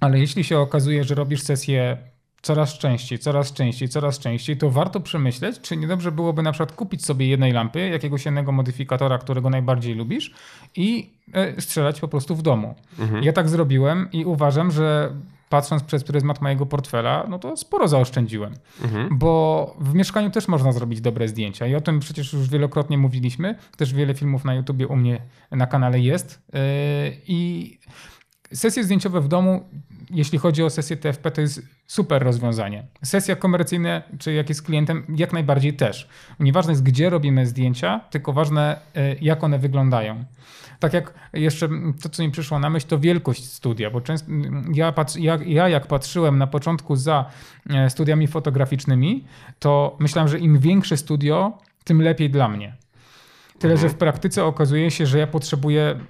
Ale jeśli się okazuje, że robisz sesję coraz częściej, coraz częściej, coraz częściej, to warto przemyśleć, czy niedobrze byłoby na przykład kupić sobie jednej lampy, jakiegoś jednego modyfikatora, którego najbardziej lubisz i e, strzelać po prostu w domu. Mhm. Ja tak zrobiłem i uważam, że patrząc przez pryzmat mojego portfela, no to sporo zaoszczędziłem. Mhm. Bo w mieszkaniu też można zrobić dobre zdjęcia i o tym przecież już wielokrotnie mówiliśmy. Też wiele filmów na YouTubie u mnie na kanale jest. Yy, I sesje zdjęciowe w domu, jeśli chodzi o sesję TFP, to jest super rozwiązanie. Sesja komercyjna, czy jak jest klientem, jak najbardziej też. Nieważne jest, gdzie robimy zdjęcia, tylko ważne, yy, jak one wyglądają. Tak jak jeszcze to, co mi przyszło na myśl, to wielkość studia, bo często ja, patrz, ja, ja jak patrzyłem na początku za e, studiami fotograficznymi, to myślałem, że im większe studio, tym lepiej dla mnie. Tyle, mhm. że w praktyce okazuje się, że ja potrzebuję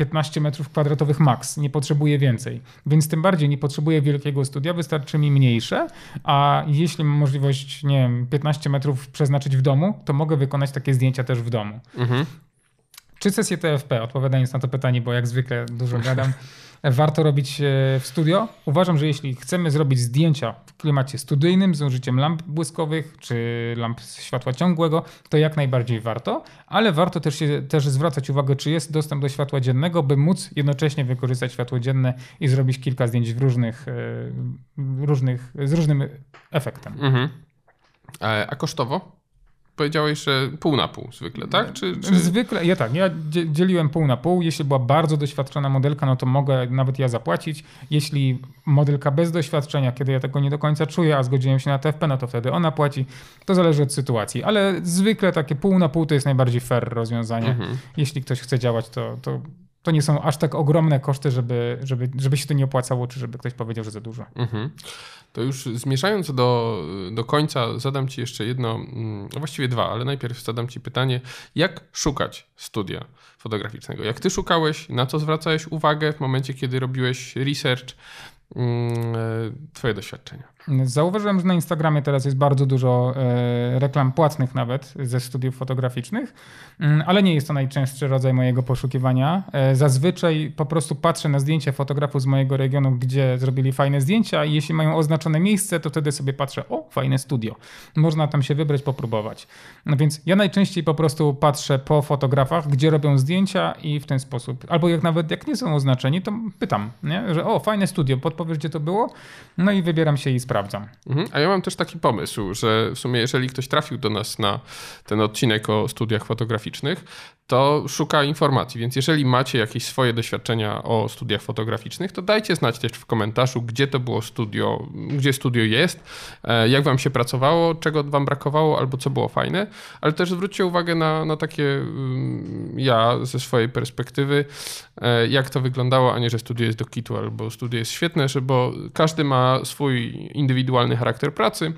15 metrów kwadratowych max, nie potrzebuję więcej. Więc tym bardziej nie potrzebuję wielkiego studia, wystarczy mi mniejsze, a jeśli mam możliwość, nie wiem, 15 metrów przeznaczyć w domu, to mogę wykonać takie zdjęcia też w domu. Mhm. Czy sesję TFP, odpowiadając na to pytanie, bo jak zwykle dużo gadam, warto robić e, w studio? Uważam, że jeśli chcemy zrobić zdjęcia w klimacie studyjnym z użyciem lamp błyskowych czy lamp światła ciągłego, to jak najbardziej warto, ale warto też, się, też zwracać uwagę, czy jest dostęp do światła dziennego, by móc jednocześnie wykorzystać światło dzienne i zrobić kilka zdjęć w różnych, e, różnych z różnym efektem. Mhm. E, a kosztowo? Powiedziałeś, że pół na pół zwykle, tak? Czy, czy... Zwykle, ja tak, ja dzieliłem pół na pół. Jeśli była bardzo doświadczona modelka, no to mogę nawet ja zapłacić. Jeśli modelka bez doświadczenia, kiedy ja tego nie do końca czuję, a zgodziłem się na TFP, no to wtedy ona płaci. To zależy od sytuacji, ale zwykle takie pół na pół to jest najbardziej fair rozwiązanie. Mhm. Jeśli ktoś chce działać, to, to to nie są aż tak ogromne koszty, żeby, żeby, żeby się to nie opłacało, czy żeby ktoś powiedział, że za dużo. Mhm. To już zmierzając do, do końca, zadam Ci jeszcze jedno, mm, właściwie dwa, ale najpierw zadam Ci pytanie, jak szukać studia fotograficznego? Jak Ty szukałeś, na co zwracałeś uwagę w momencie, kiedy robiłeś research, mm, e, Twoje doświadczenia? Zauważyłem, że na Instagramie teraz jest bardzo dużo e, reklam płatnych nawet ze studiów fotograficznych, mm, ale nie jest to najczęstszy rodzaj mojego poszukiwania. E, zazwyczaj po prostu patrzę na zdjęcia fotografów z mojego regionu, gdzie zrobili fajne zdjęcia i jeśli mają oznaczone miejsce, to wtedy sobie patrzę, o, fajne studio. Można tam się wybrać, popróbować. No więc ja najczęściej po prostu patrzę po fotografach, gdzie robią zdjęcia i w ten sposób, albo jak nawet jak nie są oznaczeni, to pytam, nie? że o, fajne studio, podpowiesz, gdzie to było? No i wybieram się i sprawdzam. Mhm. A ja mam też taki pomysł, że w sumie jeżeli ktoś trafił do nas na ten odcinek o studiach fotograficznych, to szuka informacji. Więc jeżeli macie jakieś swoje doświadczenia o studiach fotograficznych, to dajcie znać też w komentarzu, gdzie to było studio, gdzie studio jest, e, jak wam się pracowało, czego wam brakowało albo co było fajne, ale też zwróćcie uwagę na, na takie mm, ja ze swojej perspektywy, e, jak to wyglądało, a nie, że studio jest do kitu albo studio jest świetne, że bo każdy ma swój indywidualny charakter pracy.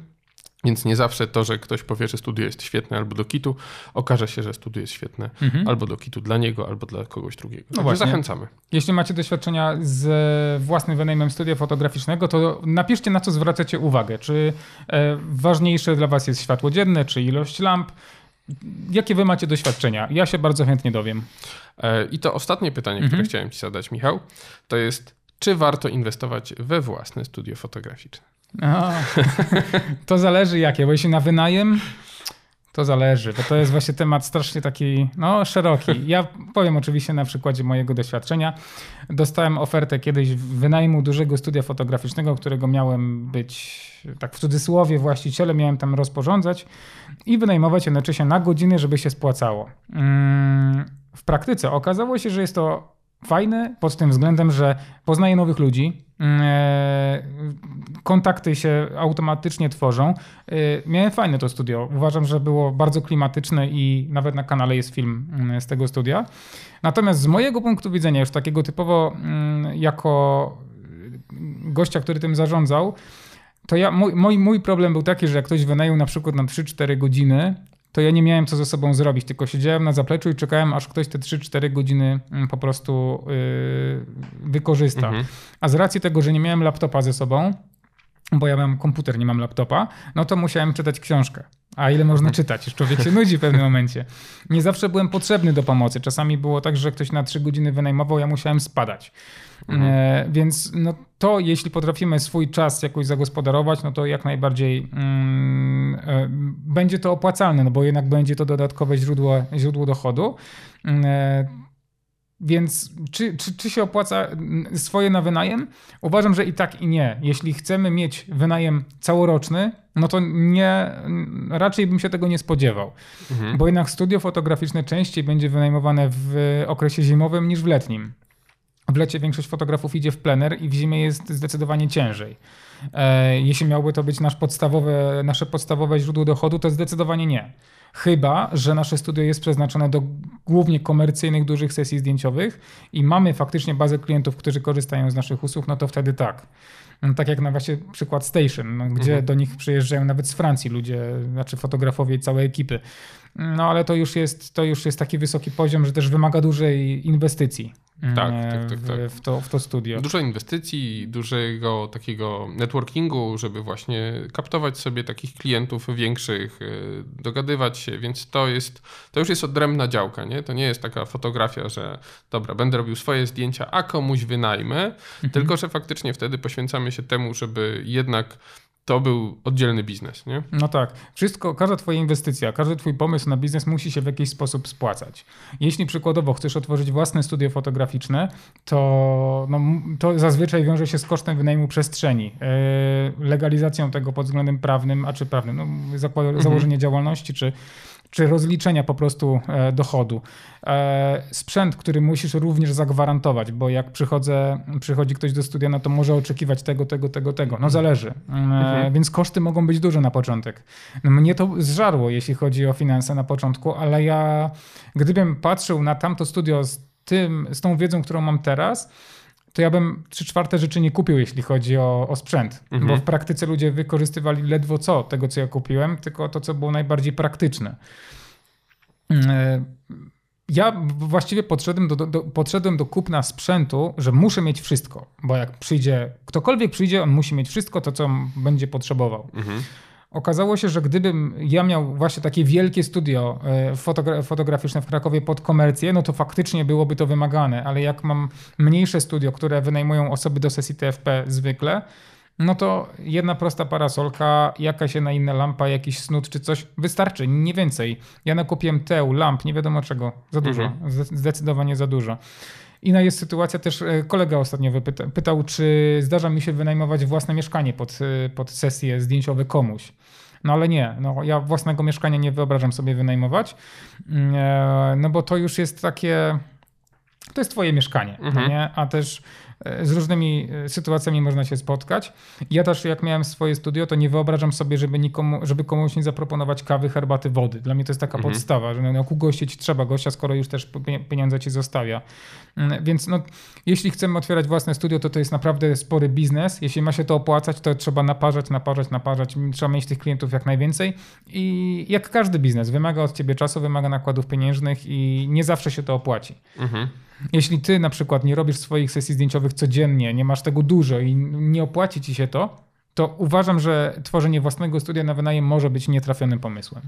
Więc nie zawsze to, że ktoś powie, że studio jest świetne albo do kitu, okaże się, że studio jest świetne mhm. albo do kitu dla niego, albo dla kogoś drugiego. No właśnie. zachęcamy. Jeśli macie doświadczenia z własnym wynajmem studia fotograficznego, to napiszcie na co zwracacie uwagę. Czy e, ważniejsze dla was jest światło dzienne, czy ilość lamp? Jakie wy macie doświadczenia? Ja się bardzo chętnie dowiem. E, I to ostatnie pytanie, mhm. które chciałem ci zadać, Michał, to jest, czy warto inwestować we własne studio fotograficzne? to zależy jakie, bo jeśli na wynajem, to zależy, bo to jest właśnie temat strasznie taki no, szeroki. Ja powiem oczywiście na przykładzie mojego doświadczenia. Dostałem ofertę kiedyś wynajmu dużego studia fotograficznego, którego miałem być, tak w cudzysłowie, właścicielem, miałem tam rozporządzać i wynajmować jednocześnie na godziny, żeby się spłacało. Mm, w praktyce okazało się, że jest to fajne pod tym względem, że poznaję nowych ludzi, e, kontakty się automatycznie tworzą. E, miałem fajne to studio. Uważam, że było bardzo klimatyczne i nawet na kanale jest film mm, z tego studia. Natomiast z mojego punktu widzenia, już takiego typowo mm, jako gościa, który tym zarządzał, to ja, mój, mój, mój problem był taki, że jak ktoś wynajął na przykład na 3-4 godziny, to ja nie miałem co ze sobą zrobić, tylko siedziałem na zapleczu i czekałem, aż ktoś te 3-4 godziny mm, po prostu yy, wykorzysta. Mhm. A z racji tego, że nie miałem laptopa ze sobą, bo ja mam komputer, nie mam laptopa, no to musiałem czytać książkę. A ile można czytać? Już człowiek się nudzi w pewnym momencie. Nie zawsze byłem potrzebny do pomocy. Czasami było tak, że ktoś na trzy godziny wynajmował, ja musiałem spadać. Mhm. E, więc no to, jeśli potrafimy swój czas jakoś zagospodarować, no to jak najbardziej mm, e, będzie to opłacalne, no bo jednak będzie to dodatkowe źródło, źródło dochodu. Mm, e, więc czy, czy, czy się opłaca swoje na wynajem? Uważam, że i tak i nie. Jeśli chcemy mieć wynajem całoroczny, no to nie, raczej bym się tego nie spodziewał. Mhm. Bo jednak studio fotograficzne częściej będzie wynajmowane w okresie zimowym niż w letnim. W lecie większość fotografów idzie w plener i w zimie jest zdecydowanie ciężej. E, jeśli miałby to być nasz podstawowe, nasze podstawowe źródło dochodu, to zdecydowanie nie. Chyba, że nasze studio jest przeznaczone do głównie komercyjnych, dużych sesji zdjęciowych i mamy faktycznie bazę klientów, którzy korzystają z naszych usług, no to wtedy tak. No, tak jak na właśnie przykład Station, no, gdzie mhm. do nich przyjeżdżają nawet z Francji ludzie, znaczy fotografowie i całe ekipy. No ale to już jest, to już jest taki wysoki poziom, że też wymaga dużej inwestycji. Tak, tak, tak, tak. W, to, w to studio. Dużo inwestycji, dużego takiego networkingu, żeby właśnie kaptować sobie takich klientów większych, y, dogadywać się, więc to jest, to już jest odrębna działka, nie? To nie jest taka fotografia, że dobra, będę robił swoje zdjęcia, a komuś wynajmę, mhm. tylko że faktycznie wtedy poświęcamy się temu, żeby jednak to był oddzielny biznes, nie? No tak. Wszystko, każda twoja inwestycja, każdy twój pomysł na biznes musi się w jakiś sposób spłacać. Jeśli przykładowo chcesz otworzyć własne studio fotograficzne, to, no, to zazwyczaj wiąże się z kosztem wynajmu przestrzeni, yy, legalizacją tego pod względem prawnym, a czy prawnym, no, mhm. założenie działalności, czy czy rozliczenia po prostu e, dochodu. E, sprzęt, który musisz również zagwarantować, bo jak przychodzę, przychodzi ktoś do studia, no to może oczekiwać tego, tego, tego, tego. No zależy. E, mhm. Więc koszty mogą być duże na początek. No mnie to zżarło, jeśli chodzi o finanse na początku, ale ja gdybym patrzył na tamto studio z, tym, z tą wiedzą, którą mam teraz, to ja bym trzy czwarte rzeczy nie kupił, jeśli chodzi o, o sprzęt. Mhm. Bo w praktyce ludzie wykorzystywali ledwo co tego, co ja kupiłem, tylko to, co było najbardziej praktyczne. E, ja właściwie podszedłem do, do, podszedłem do kupna sprzętu, że muszę mieć wszystko, bo jak przyjdzie, ktokolwiek przyjdzie, on musi mieć wszystko to, co będzie potrzebował. Mhm. Okazało się, że gdybym ja miał właśnie takie wielkie studio e, fotogra fotograficzne w Krakowie pod komercję, no to faktycznie byłoby to wymagane, ale jak mam mniejsze studio, które wynajmują osoby do sesji TFP zwykle, no to jedna prosta parasolka, jakaś jedna inna lampa, jakiś snut czy coś wystarczy, nie więcej. Ja nakupiłem teł, lamp, nie wiadomo czego, za dużo, mhm. zdecydowanie za dużo. Inna jest sytuacja też, e, kolega ostatnio pytał, czy zdarza mi się wynajmować własne mieszkanie pod, e, pod sesje zdjęciowe komuś. No ale nie, no, ja własnego mieszkania nie wyobrażam sobie wynajmować, mm, e, no bo to już jest takie, to jest twoje mieszkanie, mhm. nie? a też z różnymi e, sytuacjami można się spotkać. Ja też jak miałem swoje studio, to nie wyobrażam sobie, żeby, nikomu, żeby komuś nie zaproponować kawy, herbaty, wody. Dla mnie to jest taka mhm. podstawa, że no, ugościć trzeba gościa, skoro już też pieniądze ci zostawia. Mm, więc no, jeśli chcemy otwierać własne studio, to to jest naprawdę spory biznes. Jeśli ma się to opłacać, to trzeba naparzać, naparzać, naparzać. Trzeba mieć tych klientów jak najwięcej. I jak każdy biznes, wymaga od ciebie czasu, wymaga nakładów pieniężnych i nie zawsze się to opłaci. Mhm. Jeśli ty na przykład nie robisz swoich sesji zdjęciowych codziennie, nie masz tego dużo i nie opłaci ci się to, to uważam, że tworzenie własnego studia na wynajem może być nietrafionym pomysłem.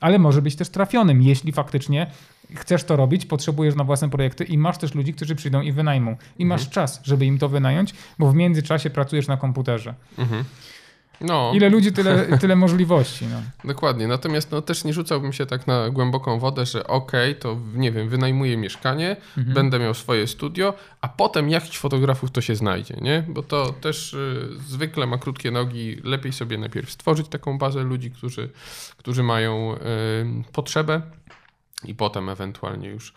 Ale może być też trafionym, jeśli faktycznie chcesz to robić, potrzebujesz na własne projekty i masz też ludzi, którzy przyjdą i wynajmą. I masz mhm. czas, żeby im to wynająć, bo w międzyczasie pracujesz na komputerze. Mhm. No. Ile ludzi, tyle, tyle możliwości. No. Dokładnie. Natomiast no, też nie rzucałbym się tak na głęboką wodę, że okej, okay, to nie wiem, wynajmuję mieszkanie, mhm. będę miał swoje studio, a potem jakiś fotografów to się znajdzie, nie? Bo to też y, zwykle ma krótkie nogi. Lepiej sobie najpierw stworzyć taką bazę ludzi, którzy, którzy mają y, potrzebę i potem ewentualnie już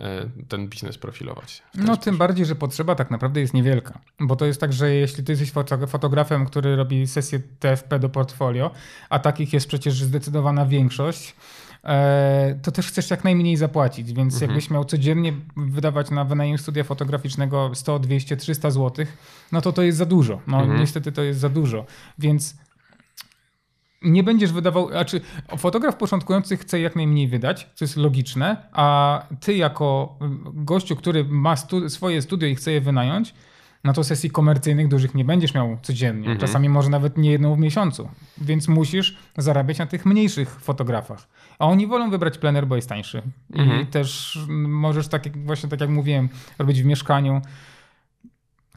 e, ten biznes profilować. No sposób. tym bardziej, że potrzeba tak naprawdę jest niewielka, bo to jest tak, że jeśli ty jesteś fotografem, który robi sesję TFP do portfolio, a takich jest przecież zdecydowana większość, e, to też chcesz jak najmniej zapłacić, więc mhm. jakbyś miał codziennie wydawać na wynajem studia fotograficznego 100, 200, 300 zł, no to to jest za dużo. No mhm. niestety to jest za dużo, więc nie będziesz wydawał, znaczy fotograf początkujący chce jak najmniej wydać, co jest logiczne, a ty jako gościu, który ma stu, swoje studio i chce je wynająć, no to sesji komercyjnych dużych nie będziesz miał codziennie. Mhm. Czasami może nawet nie jedną w miesiącu. Więc musisz zarabiać na tych mniejszych fotografach. A oni wolą wybrać plener, bo jest tańszy. Mhm. I też możesz, tak, właśnie tak jak mówiłem, robić w mieszkaniu.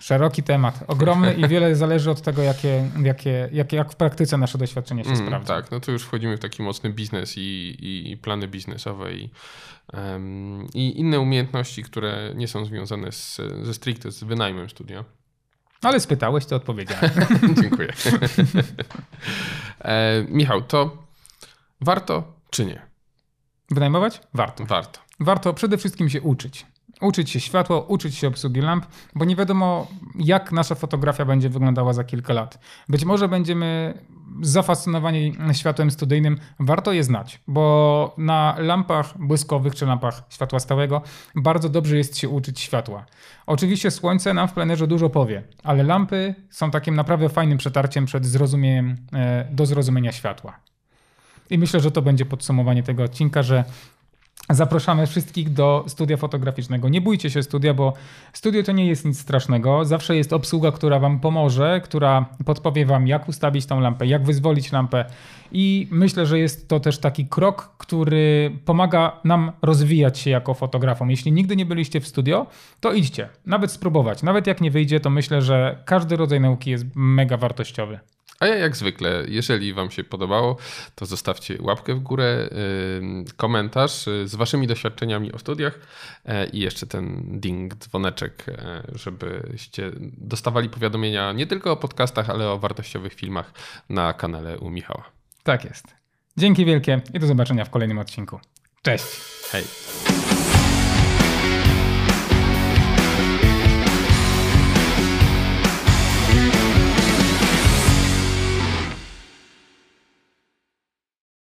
Szeroki temat, ogromny i wiele zależy od tego, jakie, jakie, jakie, jak w praktyce nasze doświadczenie się mm, sprawdza. Tak, no to już wchodzimy w taki mocny biznes i, i, i plany biznesowe i, um, i inne umiejętności, które nie są związane z, ze stricte z wynajmem studia. Ale spytałeś, to odpowiedziałem. Dziękuję. e, Michał, to warto czy nie? Wynajmować? Warto. Warto. Warto przede wszystkim się uczyć uczyć się światła, uczyć się obsługi lamp, bo nie wiadomo, jak nasza fotografia będzie wyglądała za kilka lat. Być może będziemy zafascynowani światłem studyjnym, warto je znać, bo na lampach błyskowych czy lampach światła stałego bardzo dobrze jest się uczyć światła. Oczywiście słońce nam w plenerze dużo powie, ale lampy są takim naprawdę fajnym przetarciem przed zrozumieniem, e, do zrozumienia światła. I myślę, że to będzie podsumowanie tego odcinka, że Zapraszamy wszystkich do studia fotograficznego. Nie bójcie się studia, bo studio to nie jest nic strasznego. Zawsze jest obsługa, która Wam pomoże, która podpowie Wam, jak ustawić tą lampę, jak wyzwolić lampę. I myślę, że jest to też taki krok, który pomaga nam rozwijać się jako fotografom. Jeśli nigdy nie byliście w studio, to idźcie, nawet spróbować. Nawet jak nie wyjdzie, to myślę, że każdy rodzaj nauki jest mega wartościowy. A ja jak zwykle, jeżeli Wam się podobało, to zostawcie łapkę w górę, komentarz y, z Waszymi doświadczeniami o studiach e, i jeszcze ten ding, dzwoneczek, e, żebyście dostawali powiadomienia nie tylko o podcastach, ale o wartościowych filmach na kanale u Michała. Tak jest. Dzięki wielkie i do zobaczenia w kolejnym odcinku. Cześć. Hej.